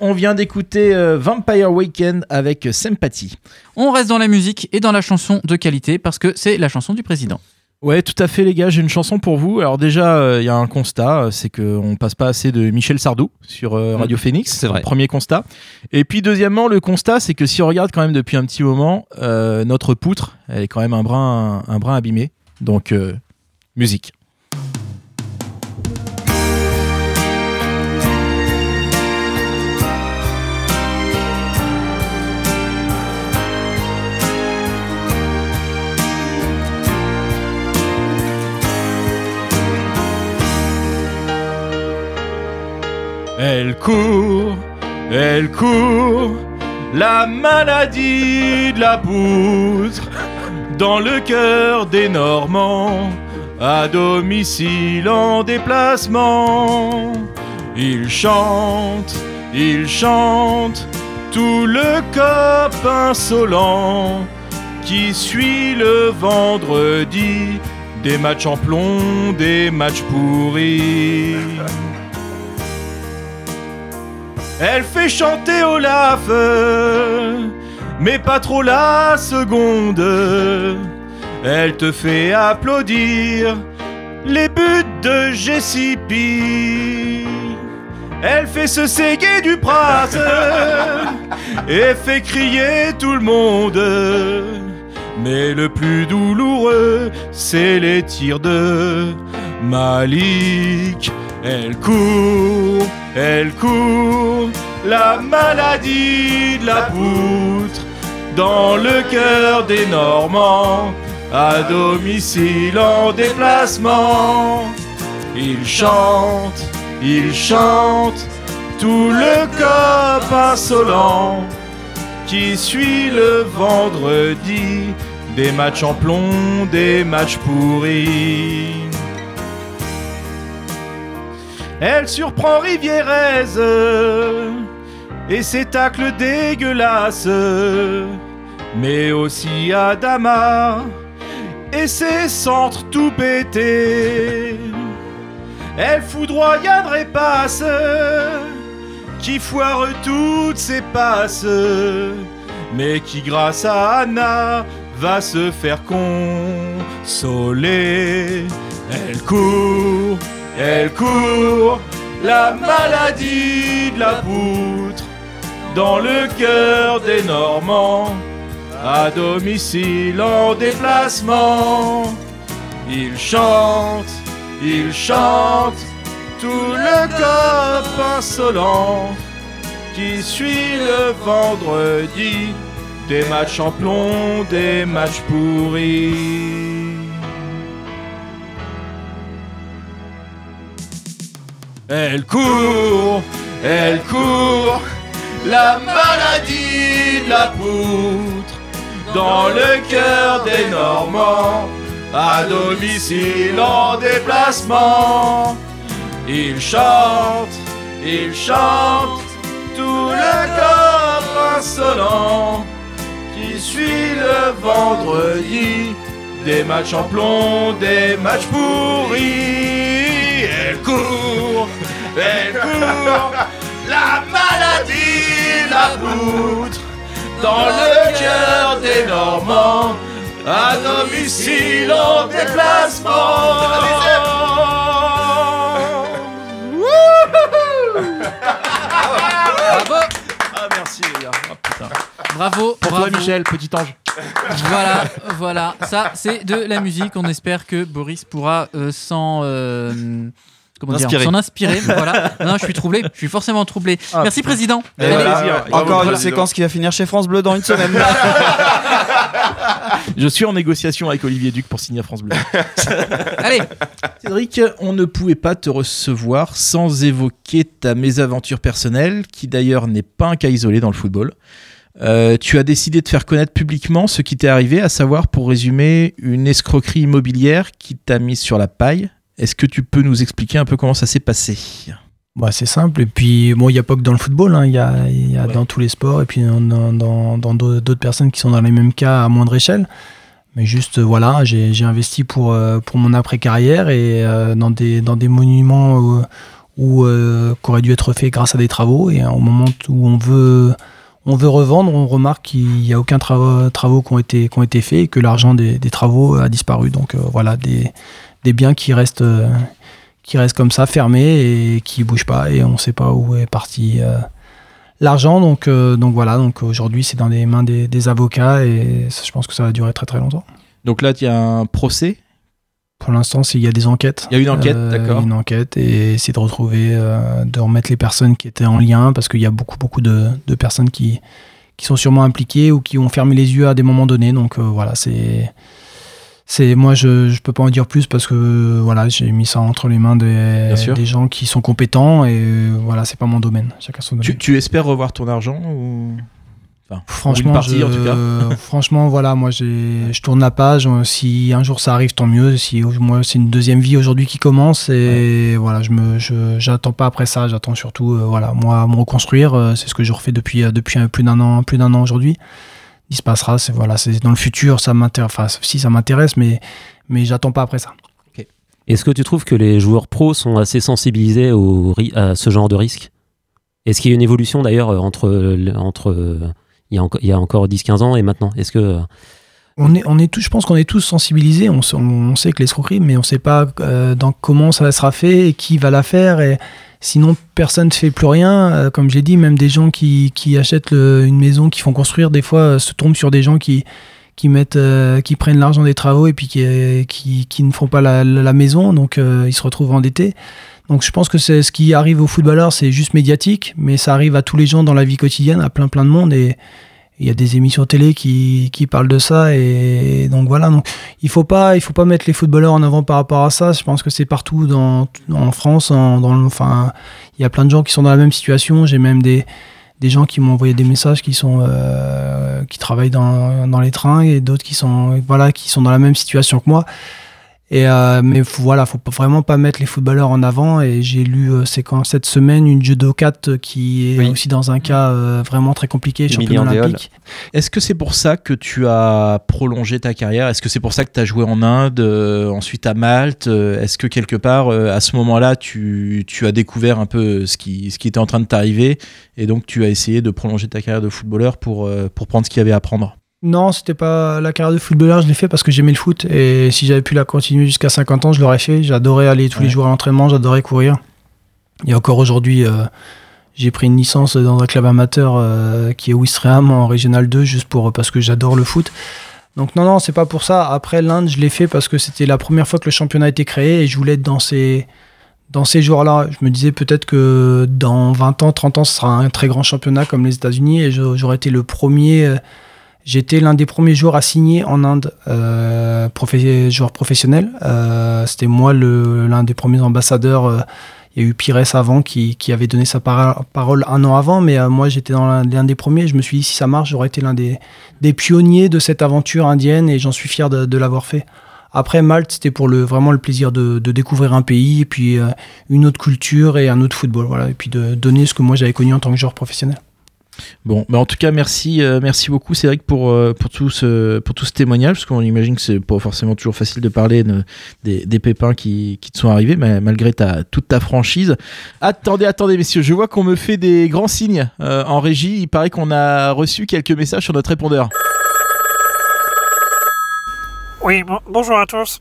On vient d'écouter euh, Vampire Weekend avec Sympathy. On reste dans la musique et dans la chanson de qualité parce que c'est la chanson du président. Ouais, tout à fait les gars, j'ai une chanson pour vous. Alors déjà, il y a un constat, euh, c'est qu'on passe pas assez de Michel Sardou sur euh, Radio Phoenix. c'est vrai. Premier constat. Et puis deuxièmement, le constat, c'est que si on regarde quand même depuis un petit moment, euh, notre poutre, elle est quand même un brin, un brin abîmé. Donc, euh, musique. Elle court, elle court, la maladie de la poutre, dans le cœur des Normands, à domicile en déplacement. Il chante, il chante, tout le cop insolent, qui suit le vendredi, des matchs en plomb, des matchs pourris. Elle fait chanter Olaf, mais pas trop la seconde. Elle te fait applaudir les buts de JCP. Elle fait se séguer du Prat et fait crier tout le monde. Mais le plus douloureux, c'est les tirs de Malik. Elle court, elle court, la maladie de la poutre, dans le cœur des Normands, à domicile en déplacement. Il chante, il chante, tout le cop insolent, qui suit le vendredi, des matchs en plomb, des matchs pourris. Elle surprend Rivierez. Et ses tacles dégueulasses, mais aussi Adama. Et ses centres tout pétés. Elle foudroie Yann Repasse qui foire toutes ses passes, mais qui grâce à Anna va se faire consoler. Elle court, elle court, la maladie de la poutre dans le cœur des Normands, à domicile en déplacement. Il chante, il chante, tout le cop insolent qui suit le vendredi des matchs en plomb, des matchs pourris. Elle court, elle court, la maladie de la poutre dans le cœur des Normands, à domicile en déplacement. Il chante, il chante, tout le corps insolent qui suit le vendredi des matchs en plomb, des matchs pourris. Elle court, elle court, la maladie la poutre dans le cœur des Normands, à domicile en déplacement. Bravo Ah merci les gars. Ah, putain. Bravo, Pour bravo. toi Michel, petit ange. Voilà, voilà. Ça, c'est de la musique. On espère que Boris pourra euh, s'en. euh, Comment dire Inspirer. S'en inspirer. voilà. Non, je suis troublé. Je suis forcément troublé. Ah, Merci, putain. président. Et Allez. voilà, plaisir. Encore une séquence qui va finir chez France Bleu dans une semaine. Je suis en négociation avec Olivier Duc pour signer à France Bleu. Allez. Cédric, on ne pouvait pas te recevoir sans évoquer ta mésaventure personnelle, qui d'ailleurs n'est pas un cas isolé dans le football. Euh, tu as décidé de faire connaître publiquement ce qui t'est arrivé, à savoir, pour résumer, une escroquerie immobilière qui t'a mise sur la paille. Est-ce que tu peux nous expliquer un peu comment ça s'est passé? Bah, c'est simple. Et puis, bon, il n'y a pas que dans le football, hein. il y a, il y a dans tous les sports, et puis dans, d'autres personnes qui sont dans les mêmes cas à moindre échelle. Mais juste, voilà, j'ai investi pour, euh, pour mon après-carrière et euh, dans, des, dans des monuments euh, où, euh, qui auraient dû être faits grâce à des travaux. Et au moment où on veut, on veut revendre, on remarque qu'il n'y a aucun trava- travaux qui ont été, qui ont été faits et que l'argent des, des travaux a disparu. Donc euh, voilà, des, des biens qui restent, euh, qui restent comme ça, fermés et qui bougent pas. Et on ne sait pas où est parti euh, l'argent. Donc, donc voilà, donc aujourd'hui c'est dans les mains des, avocats et je pense que ça va durer très très longtemps. Donc là, il y a un procès Pour l'instant, il y a des enquêtes. Il y a une enquête, Euh, d'accord. Une enquête et essayer de retrouver, euh, de remettre les personnes qui étaient en lien parce qu'il y a beaucoup beaucoup de, de personnes qui, qui sont sûrement impliquées ou qui ont fermé les yeux à des moments donnés. Donc euh, voilà, c'est. C'est moi je je peux pas en dire plus parce que voilà j'ai mis ça entre les mains des, des gens qui sont compétents et voilà c'est pas mon domaine chacun son domaine. tu, tu espères revoir ton argent ou... Enfin, Franchement, partie je- en tout cas. franchement, voilà, moi, je tourne la page. Euh, Si un jour ça arrive, tant mieux. Si moi, c'est une deuxième vie aujourd'hui qui commence, et voilà, je me, je, j'attends pas après ça. J'attends surtout, euh, voilà, moi, me reconstruire. euh, c'est ce que je refais depuis, depuis plus d'un an, plus d'un an aujourd'hui. Il se passera, c'est voilà, c'est dans le futur. Ça m'intéresse. Enfin, si ça m'intéresse, mais, mais j'attends pas après ça. Est-ce que tu trouves que les joueurs pros sont assez sensibilisés au, à ce genre de risque? Est-ce qu'il y a une évolution d'ailleurs entre, entre euh, il y a, encore 10-15 ans et maintenant Est-ce que euh, On est, tous, je pense qu'on est tous sensibilisés. On, sait- que l'escroquerie, mais on ne sait pas euh, dans comment ça sera fait et qui va la faire. Et sinon, personne ne fait plus rien. Euh, comme j'ai dit, même des gens qui, achètent une maison, qui font construire, des fois, se tombent sur des gens qui, qui prennent l'argent des travaux et puis qui, qui, ne font pas la, la maison. Donc, ils se retrouvent endettés. Donc, je pense que c'est ce qui arrive aux footballeurs, c'est juste médiatique, mais ça arrive à tous les gens dans la vie quotidienne, à plein plein de monde. Et, il y a des émissions télé qui, qui parlent de ça et donc voilà. Donc il faut pas il faut pas mettre les footballeurs en avant par rapport à ça. Je pense que c'est partout dans en France en, dans enfin il y a plein de gens qui sont dans la même situation. J'ai même des des gens qui m'ont envoyé des messages qui sont euh, qui travaillent dans, dans les trains et d'autres qui sont voilà qui sont dans la même situation que moi Et euh, mais faut- voilà, faut vraiment pas mettre les footballeurs en avant. Et j'ai lu, euh, c'est quand cette semaine, une judokate qui est Oui. aussi dans un cas euh, vraiment très compliqué, champion olympique. Est-ce que c'est pour ça que tu as prolongé ta carrière? Est-ce que c'est pour ça que tu as joué en Inde, euh, ensuite à Malte? Est-ce que quelque part, euh, à ce moment-là, tu, tu as découvert un peu ce qui, ce qui était en train de t'arriver et donc tu as essayé de prolonger ta carrière de footballeur pour, euh, pour prendre ce qu'il y avait à prendre? Non, c'était pas la carrière de footballeur, je l'ai fait parce que j'aimais le foot. Et si j'avais pu la continuer jusqu'à 50 ans, je l'aurais fait. J'adorais aller tous les jours à l'entraînement, j'adorais courir. Et encore aujourd'hui, euh, j'ai pris une licence dans un club amateur euh, qui est Ouistreham en Régional 2, juste pour, parce que j'adore le foot. Donc non, non, c'est pas pour ça. Après, l'Inde, je l'ai fait parce que c'était la première fois que le championnat a été créé et je voulais être dans ces, dans ces jours-là. Je me disais peut-être que dans 20 ans, 30 ans, ce sera un très grand championnat comme les États-Unis et j'aurais été le premier. J'étais l'un des premiers joueurs à signer en Inde, euh, profé- joueur professionnel. Euh, C'était moi l'un des premiers ambassadeurs. euh, il y a eu Pires avant qui, qui avait donné sa parole un an avant, mais euh, moi j'étais l'un des premiers. Je me suis dit, si ça marche, j'aurais été l'un des, des pionniers de cette aventure indienne et j'en suis fier de, de l'avoir fait. Après, Malte, c'était pour le, vraiment le plaisir de, de découvrir un pays et puis euh, une autre culture et un autre football. Voilà, et puis de donner ce que moi j'avais connu en tant que joueur professionnel. Bon, mais en tout cas, merci, euh, merci beaucoup, Cédric, pour, euh, pour, tout ce, pour tout ce témoignage, parce qu'on imagine que c'est pas forcément toujours facile de parler de- des, des pépins qui, qui te sont arrivés, mais malgré ta, toute ta franchise. Attendez, attendez, messieurs, je vois qu'on me fait des grands signes euh, en régie. Il paraît qu'on a reçu quelques messages sur notre répondeur. Oui, bon- bonjour à tous.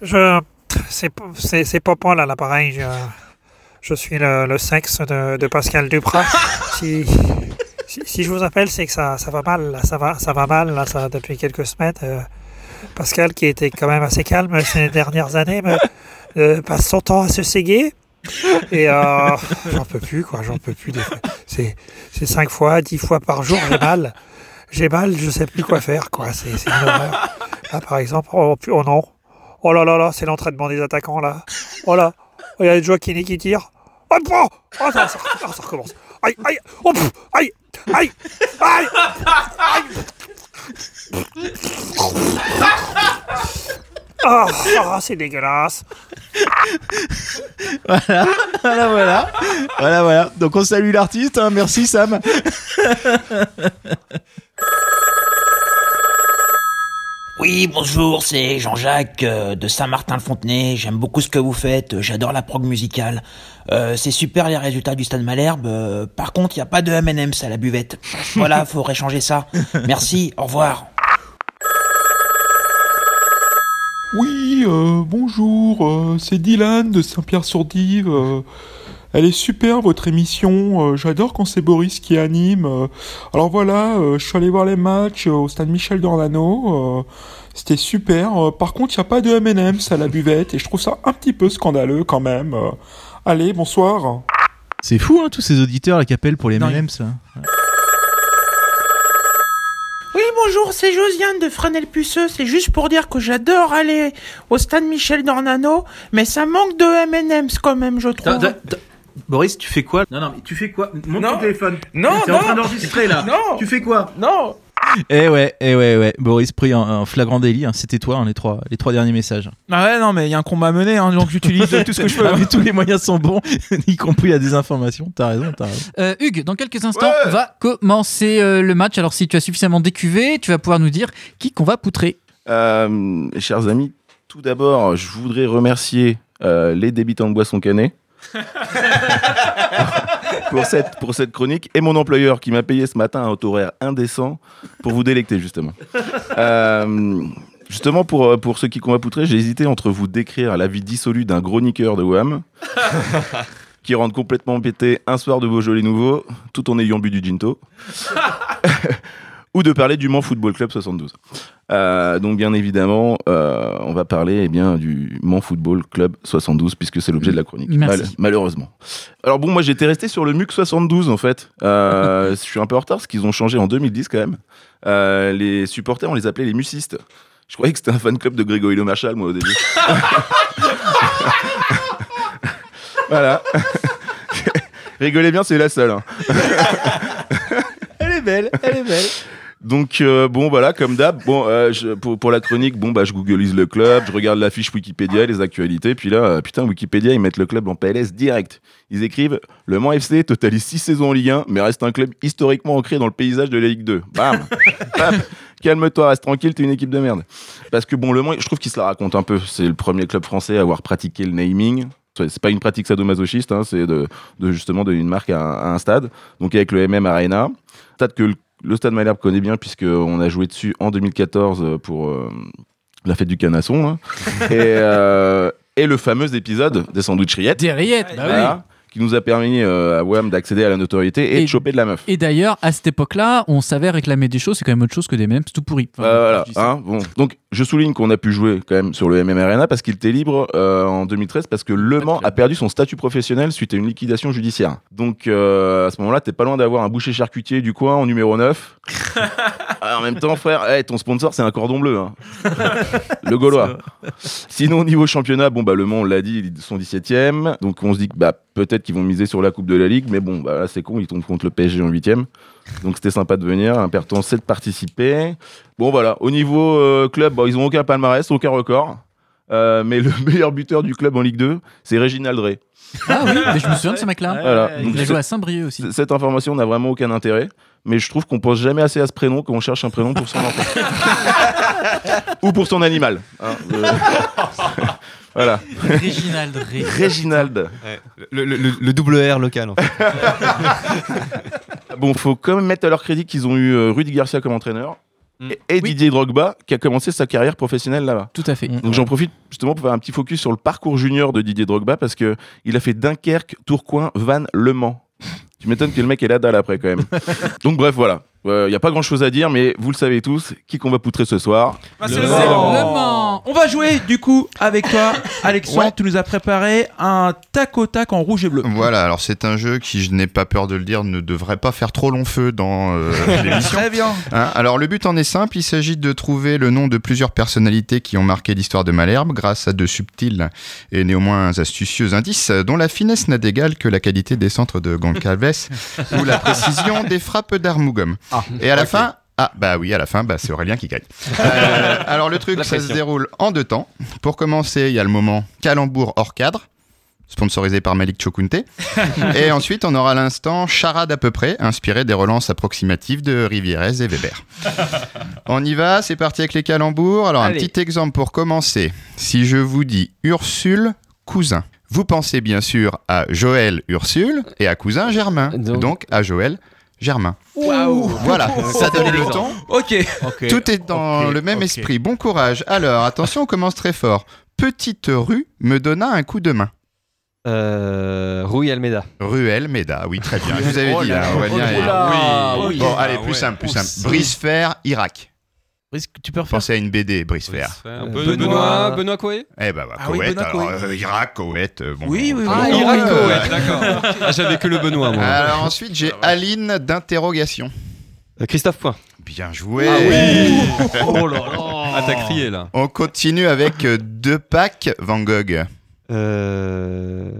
Je, c'est, c'est, c'est Popol à l'appareil. Je, je suis le, le sexe de, de Pascal Duprat. Si, si, je vous appelle, c'est que ça, ça va mal. ça va, ça va mal depuis quelques semaines. Euh, Pascal, qui était quand même assez calme ces dernières années, euh, passe son temps à se séguer. Et euh, j'en peux plus, quoi. J'en peux plus. des. C'est, c'est cinq fois, dix fois par jour. J'ai mal. J'ai mal. Je sais plus quoi faire, quoi. C'est, une. Là, par exemple, oh, oh non. Oh là là là, c'est l'entraînement des attaquants, là. Oh là. Il y a Joaquini qui tire. Oh, oh, oh, ça, ça, ça recommence. Aïe, aïe, oh, pff, aïe, aïe, aïe, aïe. Ah, ah, c'est dégueulasse. Voilà, voilà, voilà. Voilà, voilà. Donc on salue l'artiste, hein. merci Sam. Oui, bonjour, c'est Jean-Jacques euh, de Saint-Martin-le-Fontenay. J'aime beaucoup ce que vous faites, euh, j'adore la prog musicale. Euh, c'est super les résultats du Stade Malherbe. euh, par contre, il n'y a pas de M&M's à la buvette. Voilà, faudrait changer ça. Merci, au revoir. Oui, bonjour, c'est Dylan de Saint-Pierre-sur-Dive. Elle est super votre émission, euh, j'adore quand c'est Boris qui anime. euh. alors voilà, euh, je suis allé voir les matchs au stade Michel Dornano, euh, c'était super. euh, par contre, il n'y a pas de M&M's à la buvette et je trouve ça un petit peu scandaleux quand même. euh. allez, bonsoir. C'est fou, hein, tous ces auditeurs là, qui appellent pour les M&M's. Oui, bonjour, c'est Josiane de Fresnel-Puceux. C'est juste pour dire que j'adore aller au stade Michel Dornano, mais ça manque de M&M's quand même, je trouve. Boris, tu fais quoi Non, non, mais tu fais quoi Monte Non. ton téléphone. Non, T'es en non. train d'enregistrer là. Non. Tu fais quoi Non. Eh ouais, eh ouais, ouais. Boris pris en, en flagrant délit. hein. C'était toi, hein, les trois, les trois derniers messages. Ah ouais, non, mais il y a un combat à mener, hein, donc j'utilise tout ce que je peux. Ah, mais tous les moyens sont bons, y compris la désinformation. T'as raison, t'as raison. Euh, Hugues, dans quelques instants, va commencer euh, le match. Alors, si tu as suffisamment décuvé, tu vas pouvoir nous dire qui qu'on va poutrer. Euh, chers amis, tout d'abord, je voudrais remercier euh, les débitants de boissons cannées pour, cette, pour cette chronique et mon employeur qui m'a payé ce matin un horaire indécent pour vous délecter, justement. Euh, justement, pour, euh, pour ceux qui va poutrer, j'ai hésité entre vous décrire la vie dissolue d'un gros niqueur de Wham qui rentre complètement pété un soir de Beaujolais nouveau tout en ayant bu du ginto ou de parler du Mans Football Club 72. Euh, donc bien évidemment, euh, on va parler eh bien du Mans Football Club 72 puisque c'est l'objet de la chronique. Merci. malheureusement. Alors bon, moi j'étais resté sur le MUC 72 en fait. Euh, je suis un peu en retard parce qu'ils ont changé en 2010 quand même. Les supporters, on les appelait les mucistes. Je croyais que c'était un fan club de Grégory Le Marchal moi au début. voilà. Rigolez bien, c'est la seule. hein. Elle est belle, elle est belle. Donc euh, bon voilà comme d'hab bon euh, je- pour, pour la chronique bon bah je googleise le club je regarde la fiche Wikipédia les actualités puis là euh, putain Wikipédia ils mettent le club en PLS direct. Ils écrivent le Mans FC totalise 6 saisons en Ligue 1 mais reste un club historiquement ancré dans le paysage de la Ligue 2 bam. Calme-toi reste tranquille t'es une équipe de merde. Parce que bon le Mans je trouve qu'il se la raconte un peu. C'est le premier club français à avoir pratiqué le naming. C'est c'est pas une pratique sadomasochiste, hein, c'est de, de justement donner une marque à un, à un stade. Donc avec le MM Arena, stade que le, le stade Malherbe connaît bien puisqu'on a joué dessus en 2014 pour euh, la fête du canasson. hein. et, euh, et le fameux épisode des sandwichs rillettes. Des rillettes, bah Voilà, Qui nous a permis euh, à WAM d'accéder à la notoriété et, de choper de la meuf. Et d'ailleurs, à cette époque-là, on savait réclamer des choses, c'est quand même autre chose que des mêmes, c'est tout pourri. Enfin, Euh, voilà, hein, bon. Donc, je souligne qu'on a pu jouer quand même sur le MM Arena parce qu'il était libre euh, en 2013 parce que Le Mans a perdu son statut professionnel suite à une liquidation judiciaire. Donc, euh, à ce moment-là, t'es pas loin d'avoir un boucher charcutier du coin en numéro 9. En même temps, frère, hey, ton sponsor, c'est un cordon bleu. hein. le Gaulois. Sinon, au niveau championnat, bon, bah, Le Mans, on l'a dit, ils sont 17e. Donc, on se dit que bah, peut-être qu'ils vont miser sur la Coupe de la Ligue. Mais bon, bah, là, c'est con, ils tombent contre le PSG en 8e. Donc, c'était sympa de venir. Un perton, c'est de participer. Bon, voilà. Au niveau euh, club, bon, ils ont aucun palmarès, aucun record. Euh, mais le meilleur buteur du club en Ligue 2, c'est Réginald Rey. Ah oui, mais je me souviens de ce mec-là. Voilà. Il Donc, a joué à Saint-Brieuc aussi. Cette information n'a vraiment aucun intérêt, mais je trouve qu'on pense jamais assez à ce prénom quand on cherche un prénom pour son enfant. Ou pour son animal. hein. Euh, voilà. Réginald. Réginald. Le, le- le- le double R local, en fait. Bon, faut quand même mettre à leur crédit qu'ils ont eu euh, Rudy Garcia comme entraîneur. Et, et Didier Drogba qui a commencé sa carrière professionnelle là-bas. Tout à fait. Donc j'en profite justement pour faire un petit focus sur le parcours junior de Didier Drogba parce que il a fait Dunkerque, Tourcoing, Vannes, Le Mans. Tu m'étonnes que le mec ait la dalle après quand même. Donc bref voilà, il n'y a pas grand chose à dire mais vous le savez tous, qui qu'on va poutrer ce soir Ah, le Mans. On va jouer du coup avec toi, Alexandre. Ouais. Tu nous as préparé un tac au tac en rouge et bleu. Voilà, alors c'est un jeu qui, je n'ai pas peur de le dire, ne devrait pas faire trop long feu dans euh, l'émission. Très bien. Hein, alors le but en est simple, il s'agit de trouver le nom de plusieurs personnalités qui ont marqué l'histoire de Malherbe grâce à de subtils et néanmoins astucieux indices dont la finesse n'a d'égal que la qualité des centres de Goncalves ou la précision des frappes d'Armougom. Et à la fin... Ah bah oui, à la fin, bah, c'est Aurélien qui gagne. Euh, alors le truc, La ça se déroule en deux temps. Pour commencer, il y a le moment calembour hors cadre, sponsorisé par Malik Chokunte. et ensuite, on aura l'instant charade à peu près, inspiré des relances approximatives de Rivierez et Weber. On y va, c'est parti avec les calembours. Alors, Allez. un petit exemple pour commencer. Si je vous dis Ursule cousin, vous pensez bien sûr à Joël Ursule et à cousin Germain. Donc, à Joël Germain. Waouh. Voilà, ça donne le ton. Ok. Tout est dans le même esprit. Bon courage. Alors, attention, on commence très fort. Petite rue me donna un coup de main. Euh, Rui Almeida. Ruel Meda, oui, très bien. Je vous avais Oh dit, là, hein, Aurélien. oh Oui. oui. Bon, allez, plus ouais. simple, plus simple. Brice Fer, Irak. Tu peux refaire Pensez à une BD, Brice Fer. Euh, Benoît- Benoît- Benoît Coé Eh ben, bah, Ah oui, Benoît alors, Coé. euh, Irak, Koweït, euh, bon. Oui, oui, bon. Ah, Bon, Irak, euh, Koweït, d'accord. Ah, j'avais que le Benoît, moi. Alors ensuite, j'ai Aline d'interrogation. Christophe Point. Bien joué. Ah oui. Oh là là. Ah, t'as crié, là. On continue avec euh, deux packs Van Gogh. Euh,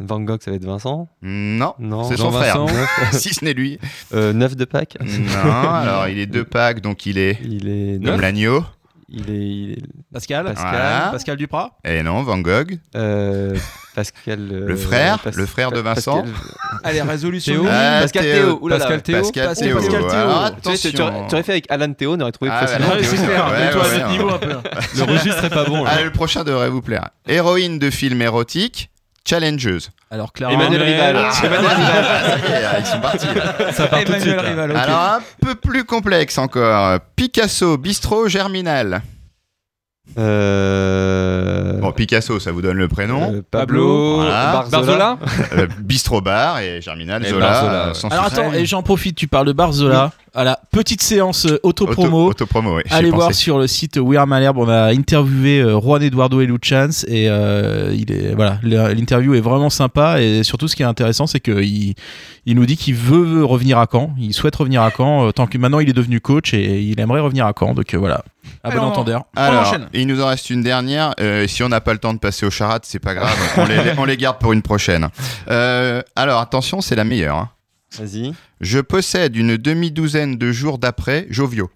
Van Gogh, ça va être Vincent Non, Non. c'est son frère. Jean-Vincent. si ce n'est lui. Euh, neuf de Pâques Non, alors il est deux packs, donc il est. Il est Comme neuf. l'agneau. Il est, il est- Pascal. Pascal. Voilà. Pascal Duprat. Et non, Van Gogh. Euh, Pascal. euh, Le frère, Pas- le frère de Vincent. Pascal- Allez, résolution. Théo. Ah, Pascal Théo. Théo. Pascal Théo. Pascal Pascal- Théo. Pascal Théo. Alors, Tu sais, tu, tu aurais, attention. tu aurais fait avec Alan Théo, on aurait trouvé Ah, facilement. c'est clair. Ouais, ouais, ouais. niveau un peu. Le registre est pas bon. là. Ah, le prochain devrait vous plaire. Héroïne de film érotique, challengeuse. Alors, Clara. Emmanuel Rival. Ah, Emmanuel Rival. ça y est, ils sont partis. Ça part tout de suite. Là. Rival, ok. Alors, un peu plus complexe encore. Picasso, bistrot, germinal. Euh, Bon, Picasso, ça vous donne le prénom. euh, Pablo. Voilà. Barzola. Euh, bistrot bar et germinal, Et Zola. Barzola, euh, ouais. sans Alors souci. attends, et j'en profite, tu parles de Barzola. Voilà, petite séance euh, auto-promo. Auto- Autopromo, oui. Allez voir pensé. sur le site We Are Malherbe, on a interviewé euh, Juan Eduardo et Luchans et euh, il est voilà, l'interview est vraiment sympa et surtout ce qui est intéressant c'est que il, nous dit qu'il veut revenir à Caen, il souhaite revenir à Caen euh, tant que maintenant il est devenu coach et il aimerait revenir à Caen donc euh, voilà. À bon entendeur. Alors, il nous en reste une dernière. Euh, si on n'a pas le temps de passer aux charades, c'est pas grave. on, les, on les garde pour une prochaine. Euh, alors, attention, c'est la meilleure. hein. Vas-y. Je possède une demi-douzaine de jours d'après joviaux.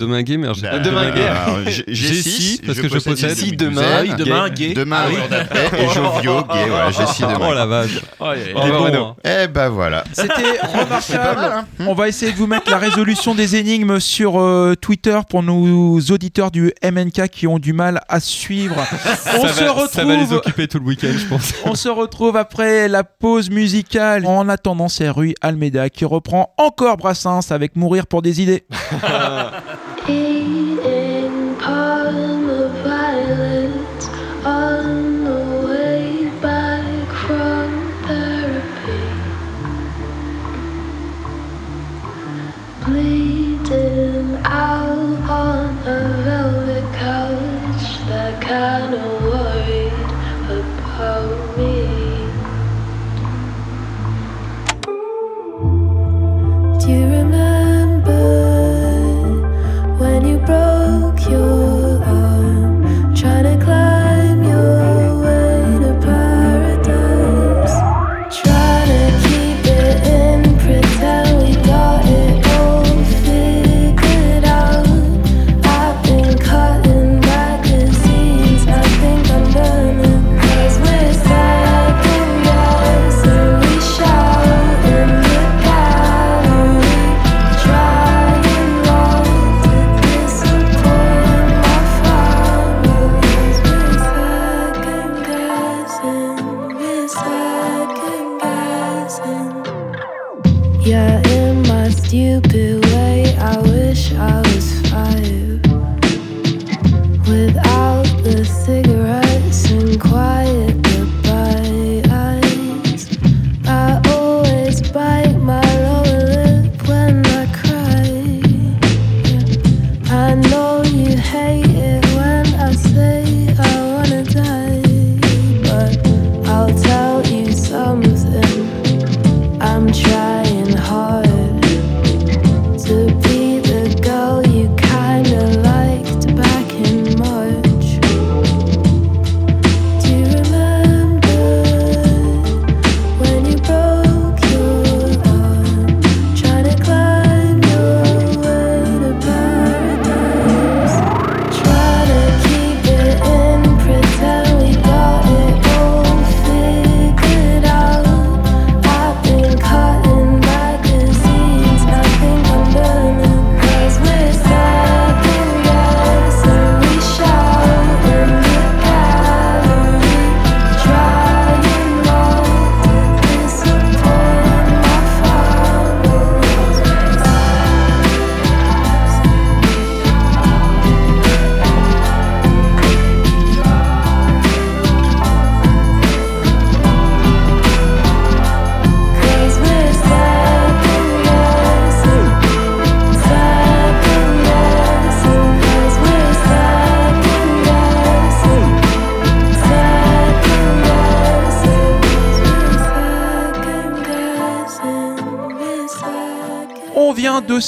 Jessie Dominguez, mais j'ai Bah, pas Dominguez. Dominguez. Alors, j'ai- j'ai Jessie, six, parce que je possède une demi-douzaine. Gay. demain, gay. Demain, jour d'après, et joviaux, gay, voilà, Jessie demain. Oh la vache. Oh, il est- Oh, bon, Renaud. hein. Eh ben voilà. C'était C'est pas mal, remarquable. hein. On va essayer de vous mettre la résolution des énigmes sur euh, Twitter pour nos auditeurs du MNK qui ont du mal à suivre. On ça se va, retrouve. ça va les occuper tout le week-end, je pense. On se retrouve après la pause musicale. En attendant, c'est Rui Almeida qui reprend encore Brassens avec Mourir pour des idées. Eating violets on the way back from therapy. Bleeding out on a velvet couch, that kind of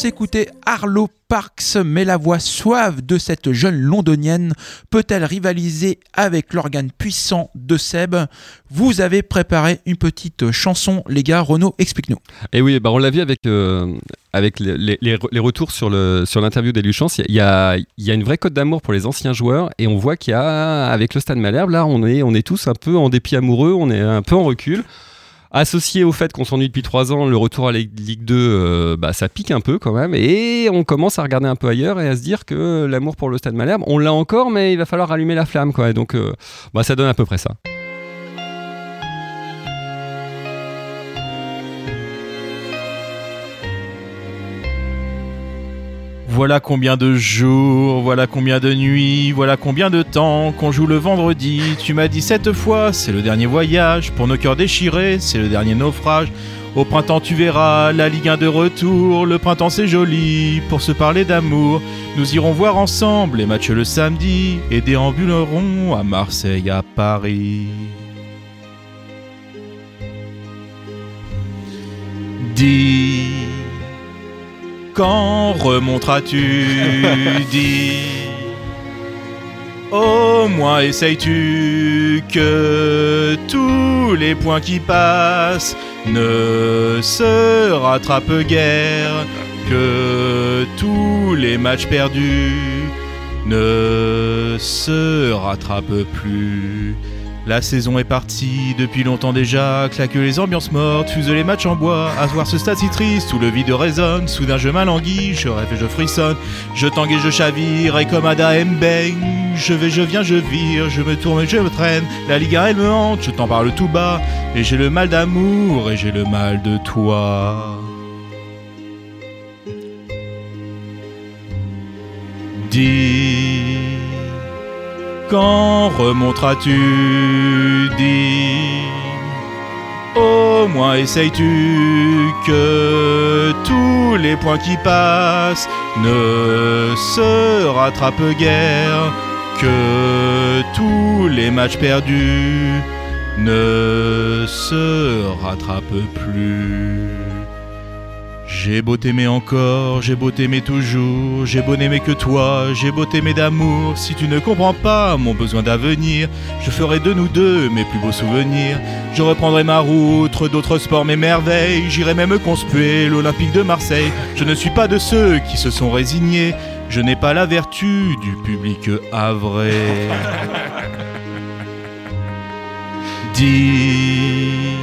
s'écouter Arlo Parks, mais la voix suave de cette jeune londonienne peut-elle rivaliser avec l'organe puissant de Seb? Vous avez préparé une petite chanson, les gars. Renaud, explique-nous. Et oui, bah on l'a vu avec, euh, les, retours sur sur l'interview Chance. Il y a, une vraie cote d'amour pour les anciens joueurs et on voit qu'il le Stade Malherbe, là, on est tous un peu en dépit amoureux, on est un peu en recul. Associé au fait qu'on s'ennuie depuis trois ans, le retour à la Ligue 2, euh, bah, ça pique un peu quand même. Et on commence à regarder un peu ailleurs et à se dire que l'amour pour le Stade Malherbe, on l'a encore, mais il va falloir allumer la flamme. Quoi. Donc, euh, bah, ça donne à peu près ça. Voilà combien de jours, voilà combien de nuits, voilà combien de temps qu'on joue le vendredi. Tu m'as dit cette fois, c'est le dernier voyage. Pour nos cœurs déchirés, c'est le dernier naufrage. Au printemps, tu verras la Ligue 1 de retour. Le printemps, c'est joli pour se parler d'amour. Nous irons voir ensemble les matchs le samedi et déambulerons à Marseille, à Paris. Dis. Quand remonteras-tu Dis. Au moins essayes-tu que tous les points qui passent ne se rattrape guère que tous les matchs perdus ne se rattrapent plus. La saison est partie depuis longtemps déjà, claque les ambiances mortes, fuse les matchs en bois. À voir ce stade si triste où le vide résonne, soudain je m'alanguis, je rêve et je frissonne. Je tangue et je chavire, et comme Ada Mbeng, je vais, je viens, je vire, je me tourne et je me traîne. La Liga elle me hante, je t'en parle tout bas, et j'ai le mal d'amour et j'ai le mal de toi. Dis, quand remonteras-tu Dis, au moins essayes-tu que tous les points qui passent ne se rattrapent guère, que tous les matchs perdus ne se rattrapent plus. J'ai beau t'aimer encore, j'ai beau t'aimer toujours, j'ai beau n'aimer que toi, j'ai beau t'aimer d'amour. Si tu ne comprends pas mon besoin d'avenir, je ferai de nous deux mes plus beaux souvenirs. Je reprendrai ma route, d'autres sports, mes merveilles. J'irai même conspuer l'Olympique de Marseille. Je ne suis pas de ceux qui se sont résignés. Je n'ai pas la vertu du public avré. Dis,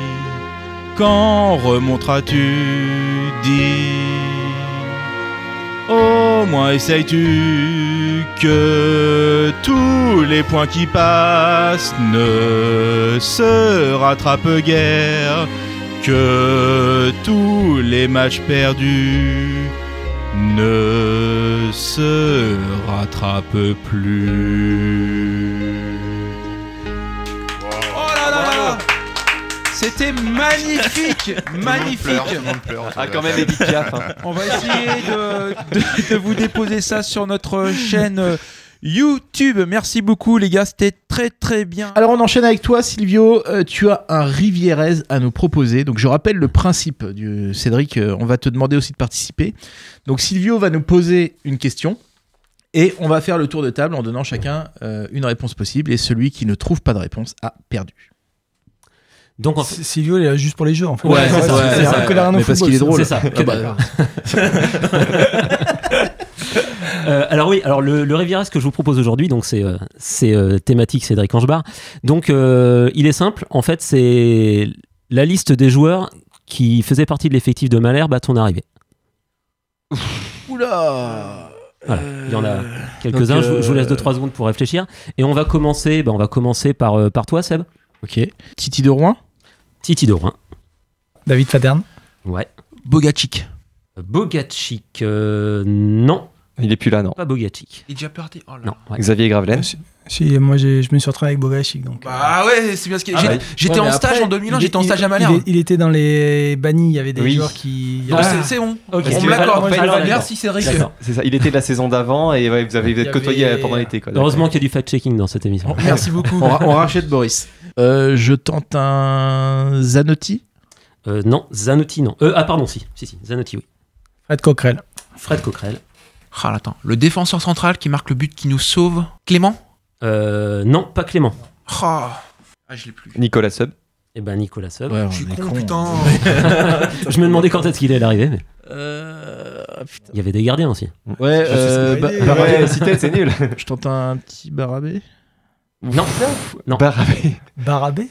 quand remonteras-tu? Dis, au moins essayes-tu que tous les points qui passent ne se rattrapent guère, que tous les matchs perdus ne se rattrapent plus? C'était magnifique Magnifique Ah, quand même, Edith Piaf, hein. On va essayer de, de- de vous déposer ça sur notre chaîne euh, YouTube. Merci beaucoup les gars, c'était très très bien. Alors on enchaîne avec toi Silvio, Euh, tu as un Rivierez à nous proposer. Donc je rappelle le principe du Cédric, euh, on va te demander aussi de participer. Donc Silvio va nous poser une question et on va faire le tour de table en donnant chacun euh, une réponse possible et celui qui ne trouve pas de réponse a perdu. Donc en fait... Silvio, il est là juste pour les jeux en fait. Ouais, c'est ça, ouais, c'est la Renault Mais parce qu'il est drôle. C'est ça. Ah bah, Euh, alors oui, alors le, le Riviera, ce que je vous propose aujourd'hui, donc c'est euh, euh, thématique Cédric Angebar. Donc euh, il est simple, en fait c'est la liste des joueurs qui faisaient partie de l'effectif de Malherbe à ton arrivée. Oula Voilà, il y en a quelques-uns. donc, je, vous- je vous laisse euh, 2-3 secondes pour réfléchir. Et on va commencer, ben, on va commencer par, euh, par toi, Seb. Ok. Titi de Rouen Titi Rouen. David Fadern. Ouais. Bogacic. Bogacic, euh, non. Il est plus là, non. Pas Bogacic. Il est déjà parti. Oh là Non. ouais. Xavier Gravelaine. Si, moi je me suis retrouvé avec Bogacic donc. Bah ouais, c'est bien ce que Ah. J'étais Ouais, en stage après, en 2001, il- j'étais en stage à Malherbe. il était dans les bannis, il y avait des Oui. joueurs qui. Non, Ah. c'est- bon. Ok. On me l'accorde. Merci Cédric. C'est ça, il était de la saison d'avant et ouais, vous avez Il y côtoyé avait- pendant l'été. Heureusement qu'il y a du fact-checking dans cette émission. Merci beaucoup. on, ra- on rachète Boris. Euh, je tente un Zanotti? Euh, non, Zanotti, non. Euh, ah, pardon, si. Si, si, Zanotti, oui. Fred Coquerel. Fred Coquerel. Ah, attends. Le défenseur central qui marque le but qui nous sauve. Clément Euh, non, pas Clément. Ah, Ah, je l'ai plus. Nicolas Sub. Eh ben, Nicolas Sub. Ouais, Je suis con, con. putain. je me demandais quand est-ce qu'il allait arriver, mais Euh, ah, putain. il y avait des gardiens aussi. Ouais, euh, c'est Ba- pas idée. Barabé. Ouais, si t'es, c'est nul. Je tente un petit Barabé. Non, non. Barabé. Barabé.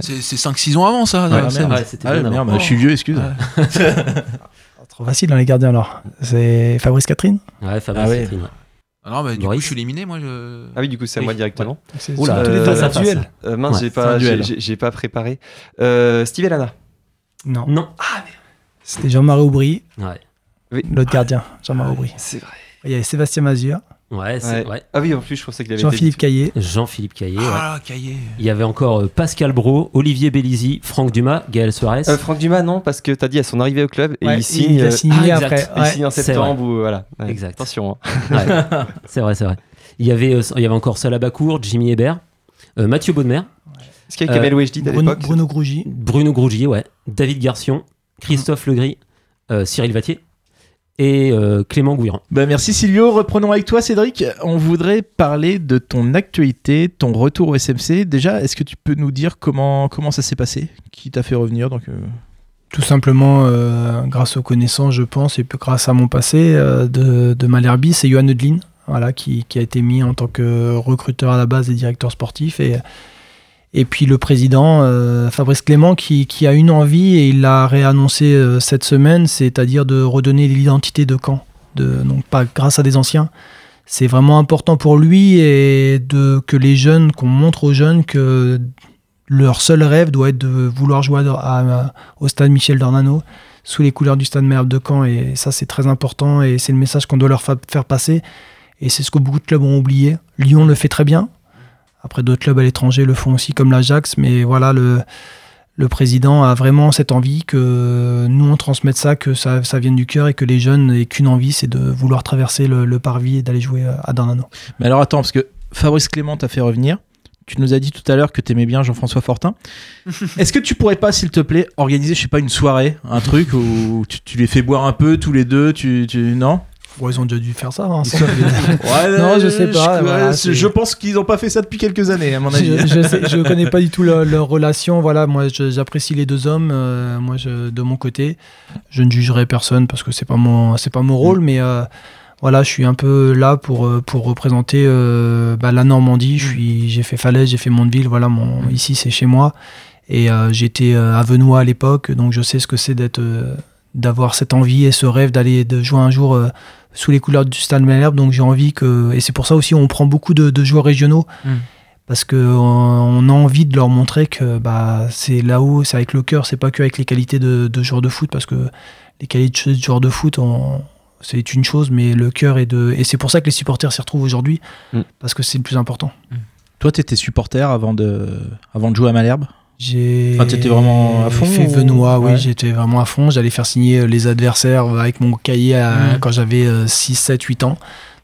C'est c'est 5-6 ans avant ça. Ah, ouais, Ouais, c'était Ah, bien je suis vieux, excuse. Trop facile dans les gardiens alors. C'est Fabrice Catherine. Ouais, Fabrice Ah ouais. Catherine, ouais. Ah non, bah, du coup, je suis éliminé, moi. Je... Ah oui, du coup, c'est à Oui. moi directement. C'est Oula, c'est tous les euh, deux face à face. duel. Euh, mince, Ouais, j'ai pas, j'ai, duel. j'ai- j'ai pas préparé. Euh, Steve Elana. Non. Non. C'était Jean-Marie Aubry, Ouais. l'autre gardien, Jean-Marie Aubry. C'est vrai. Il y avait Sébastien Mazur, Ouais, c'est Ouais. ouais. Ah oui, en plus, je pensais qu'il avait Jean-Philippe Caillé. Jean-Philippe Caillé. ouais. Ah, cahier. Il y avait encore euh, Pascal Bro, Olivier Bellisi, Franck Dumas, Gaël Suarez. Euh, Franck Dumas, non, parce que t'as dit à son arrivée au club et Ouais, il signe. il a euh, signé ah, exact. après. il ouais. signe en septembre ou voilà. Ouais, Exact. Attention. hein. Ouais. c'est vrai, c'est vrai. Il y avait, euh, il y avait encore Salah Bakour, Jimmy Hébert, euh, Mathieu Baudemer, Est-ce qu'il y a Kamel Euh, Wejdi à Bruno, l'époque Bruno Grougy. Bruno Grougier, ouais, David Garcion, Christophe Legris, euh, Cyril Vatier et euh, Clément Gouiran. Bah, merci Silvio. Reprenons avec toi, Cédric. On voudrait parler de ton actualité, ton retour au SMC. Déjà, est-ce que tu peux nous dire comment, comment ça s'est passé? Qui t'a fait revenir? Donc, euh, Tout simplement euh, grâce aux connaissances, je pense, et puis grâce à mon passé euh, de, de Malherbe, c'est Johan Edlin voilà, qui, qui a été mis en tant que recruteur à la base et directeur sportif. Et, et puis le président euh, Fabrice Clément qui, a une envie et il l'a réannoncé euh, cette semaine, c'est-à-dire de redonner l'identité de Caen. Donc pas grâce à des anciens. C'est vraiment important pour lui et de, que les jeunes, qu'on montre aux jeunes que leur seul rêve doit être de vouloir jouer au stade Michel Dornano sous les couleurs du stade Merbe de Caen et ça c'est très important et c'est le message qu'on doit leur fa- faire passer et c'est ce que beaucoup de clubs ont oublié. Lyon le fait très bien. Après d'autres clubs à l'étranger le font aussi comme l'Ajax mais voilà le le président a vraiment cette envie que nous on transmette ça, que ça, ça vienne du cœur et que les jeunes aient qu'une envie, c'est de vouloir traverser le, le parvis et d'aller jouer à Dornano. Mais alors attends, parce que Fabrice Clément t'a fait revenir. Tu nous as dit tout à l'heure que t'aimais bien Jean-François Fortin. Est-ce que tu pourrais pas, s'il te plaît, organiser, je sais pas, une soirée, un truc où tu, tu les fais boire un peu tous les deux, tu, tu non? Ouais, ils ont déjà dû faire ça. hein. Ouais, non, je sais pas. Je, voilà, pense qu'ils ont pas fait ça depuis quelques années, à mon avis. Je, je, sais- je connais pas du tout leur, leur relation. Voilà, moi, j'apprécie les deux hommes. euh, moi, de mon côté, je ne jugerai personne parce que c'est pas mon, c'est pas mon rôle, mais euh, voilà, je suis un peu là pour euh, pour représenter euh, bah, la Normandie. Suis, j'ai fait Falaise, j'ai fait Mondeville. Voilà, mon ici c'est chez moi. Et euh, j'étais euh, à Venois à l'époque, donc je sais ce que c'est d'être, euh, d'avoir cette envie et ce rêve d'aller de jouer un jour euh, sous les couleurs du Stade Malherbe. Donc j'ai envie que, et c'est pour ça aussi on prend beaucoup de, de joueurs régionaux Mm. parce que on, on a envie de leur montrer que bah c'est là-haut, c'est avec le cœur, c'est pas que avec les qualités de, de joueurs de foot parce que les qualités de joueurs de foot, on- c'est une chose, mais le cœur est de, et c'est pour ça que les supporters s'y retrouvent aujourd'hui parce que c'est le plus important. Toi, t'étais supporter avant de, avant de jouer à Malherbe? J'ai Enfin, t'étais vraiment à fond fait ou- Venois, oui, Ouais. j'étais vraiment à fond. J'allais faire signer euh, les adversaires avec mon cahier à- Mhm. quand j'avais euh, 6, 7, 8 ans.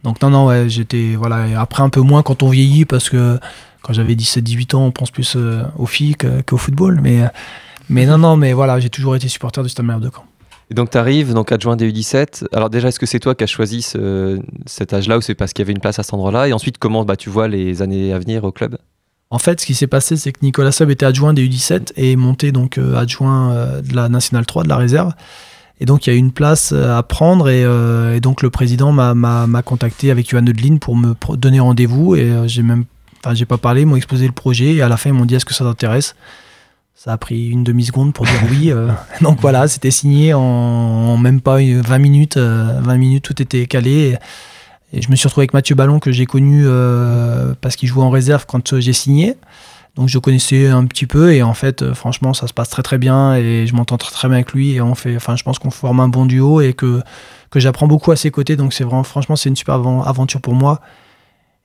Donc non, non, ouais, j'étais... Voilà, et après un peu moins quand on vieillit, parce que quand j'avais 17, 18 ans, on pense plus euh, aux filles que- qu'au football. Mais, euh, mais non, non, mais voilà, j'ai toujours été supporter du Stade Malherbe de Caen. Et donc tu arrives, donc adjoint des U17. Alors déjà, est-ce que c'est toi qui as choisi ce- cet âge-là ou c'est parce qu'il y avait une place à cet endroit-là? Et ensuite, comment bah, tu vois les années à venir au club? En fait, ce qui s'est passé, c'est que Nicolas Sub était adjoint des U17 et est monté donc euh, adjoint euh, de la Nationale 3, de la réserve. Et donc, il y a eu une place euh, à prendre et, euh, et donc le président m'a- contacté avec Johan Eudlin pour me donner rendez-vous et euh, j'ai même, enfin, j'ai pas parlé, ils m'ont exposé le projet et à la fin, ils m'ont dit est-ce que ça t'intéresse? Ça a pris une demi-seconde pour dire oui. euh. donc voilà, c'était signé en, en même pas une- 20 minutes. euh, 20 minutes, tout était calé. Et, et je me suis retrouvé avec Mathieu Ballon que j'ai connu euh, parce qu'il jouait en réserve quand euh, j'ai signé. Donc je connaissais un petit peu et en fait euh, franchement ça se passe très très bien et je m'entends très très bien avec lui et on fait enfin je pense qu'on forme un bon duo et que que j'apprends beaucoup à ses côtés donc c'est vraiment franchement c'est une super aventure pour moi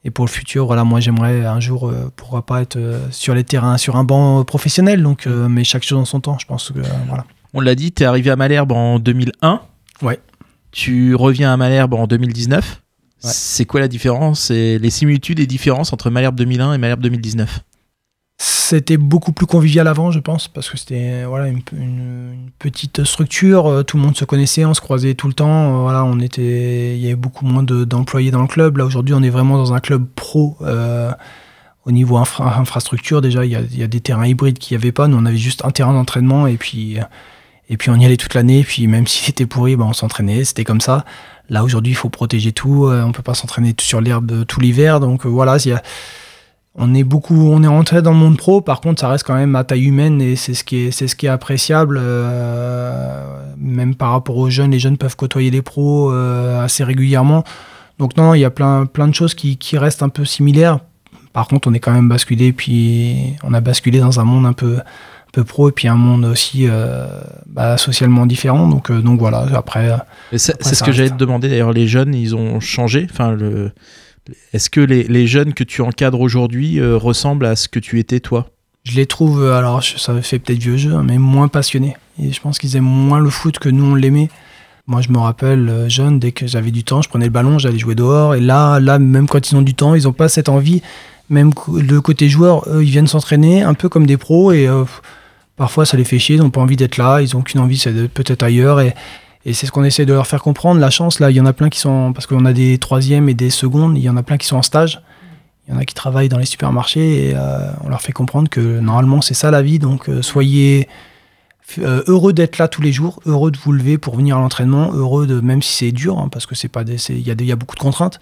et pour le futur voilà moi j'aimerais un jour euh, pourquoi pas être euh, sur les terrains sur un banc professionnel donc mais chaque chose en son temps je pense que voilà On l'a dit, t'es arrivé à Malherbe en 2001. Ouais. Tu reviens à Malherbe en 2019. Ouais. C'est quoi la différence? Et les similitudes et différences entre Malherbe 2001 et Malherbe 2019 C'était beaucoup plus convivial avant, je pense, parce que c'était voilà une, une- une petite structure. euh, Tout le monde se connaissait, on se croisait tout le temps. euh, Voilà, on était, il y avait beaucoup moins de- d'employés dans le club. Là aujourd'hui, on est vraiment dans un club pro. euh, au niveau infra- infrastructure, déjà, il y y a des terrains hybrides qu'il n'y avait pas. Nous, on avait juste un terrain d'entraînement et puis et puis on y allait toute l'année. Puis même s'il était pourri, ben, on s'entraînait. C'était comme ça. Là aujourd'hui, il faut protéger tout. euh, on peut pas s'entraîner sur l'herbe tout l'hiver. Donc euh, voilà, on est beaucoup, on est rentré dans le monde pro. Par contre, ça reste quand même à taille humaine et c'est ce qui est, ce qui est appréciable. euh, même par rapport aux jeunes, les jeunes peuvent côtoyer les pros euh, assez régulièrement. Donc non, il y a plein, plein de choses qui, restent un peu similaires. Par contre, on est quand même basculé, puis on a basculé dans un monde un peu, peu pro et puis un monde aussi euh, bah, socialement différent. Donc, euh, donc voilà. Après, euh, C'est ce que j'allais te demander d'ailleurs. Les jeunes, ils ont changé. Enfin, le... Est-ce que les, les jeunes que tu encadres aujourd'hui euh, ressemblent à ce que tu étais toi? Je les trouve, alors ça fait peut-être vieux jeu, hein, mais moins passionnés. Et je pense qu'ils aiment moins le foot que nous on l'aimait. Moi je me rappelle jeune, dès que j'avais du temps, je prenais le ballon, j'allais jouer dehors. Et là, là, même quand ils ont du temps, ils n'ont pas cette envie. Même le côté joueur, eux, ils viennent s'entraîner un peu comme des pros et euh, parfois ça les fait chier, ils n'ont pas envie d'être là, ils n'ont qu'une envie, c'est d'être peut-être ailleurs. Et, c'est ce qu'on essaie de leur faire comprendre. La chance, là, il y en a plein qui sont, parce qu'on a des troisièmes et des secondes, il y en a plein qui sont en stage. Il y en a qui travaillent dans les supermarchés et euh, on leur fait comprendre que normalement c'est ça la vie. Donc euh, soyez euh, heureux d'être là tous les jours, heureux de vous lever pour venir à l'entraînement, heureux de même si c'est dur, hein, parce que c'est pas il y a beaucoup de contraintes,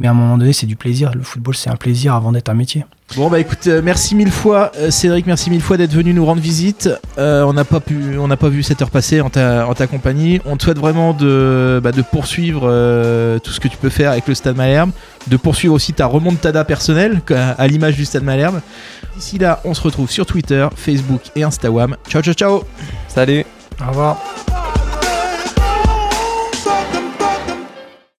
mais à un moment donné c'est du plaisir. Le football c'est un plaisir avant d'être un métier. Bon bah écoute, euh, merci mille fois euh, Cédric, merci mille fois d'être venu nous rendre visite. Euh, on n'a pas pu, on n'a pas vu cette heure passer en ta, en ta compagnie. On te souhaite vraiment de, bah, de poursuivre euh, tout ce que tu peux faire avec le Stade Malherbe, de poursuivre aussi ta remontada personnelle à, à l'image du Stade Malherbe. D'ici là, on se retrouve sur Twitter, Facebook et Instagram. Ciao ciao ciao. Salut. Au revoir.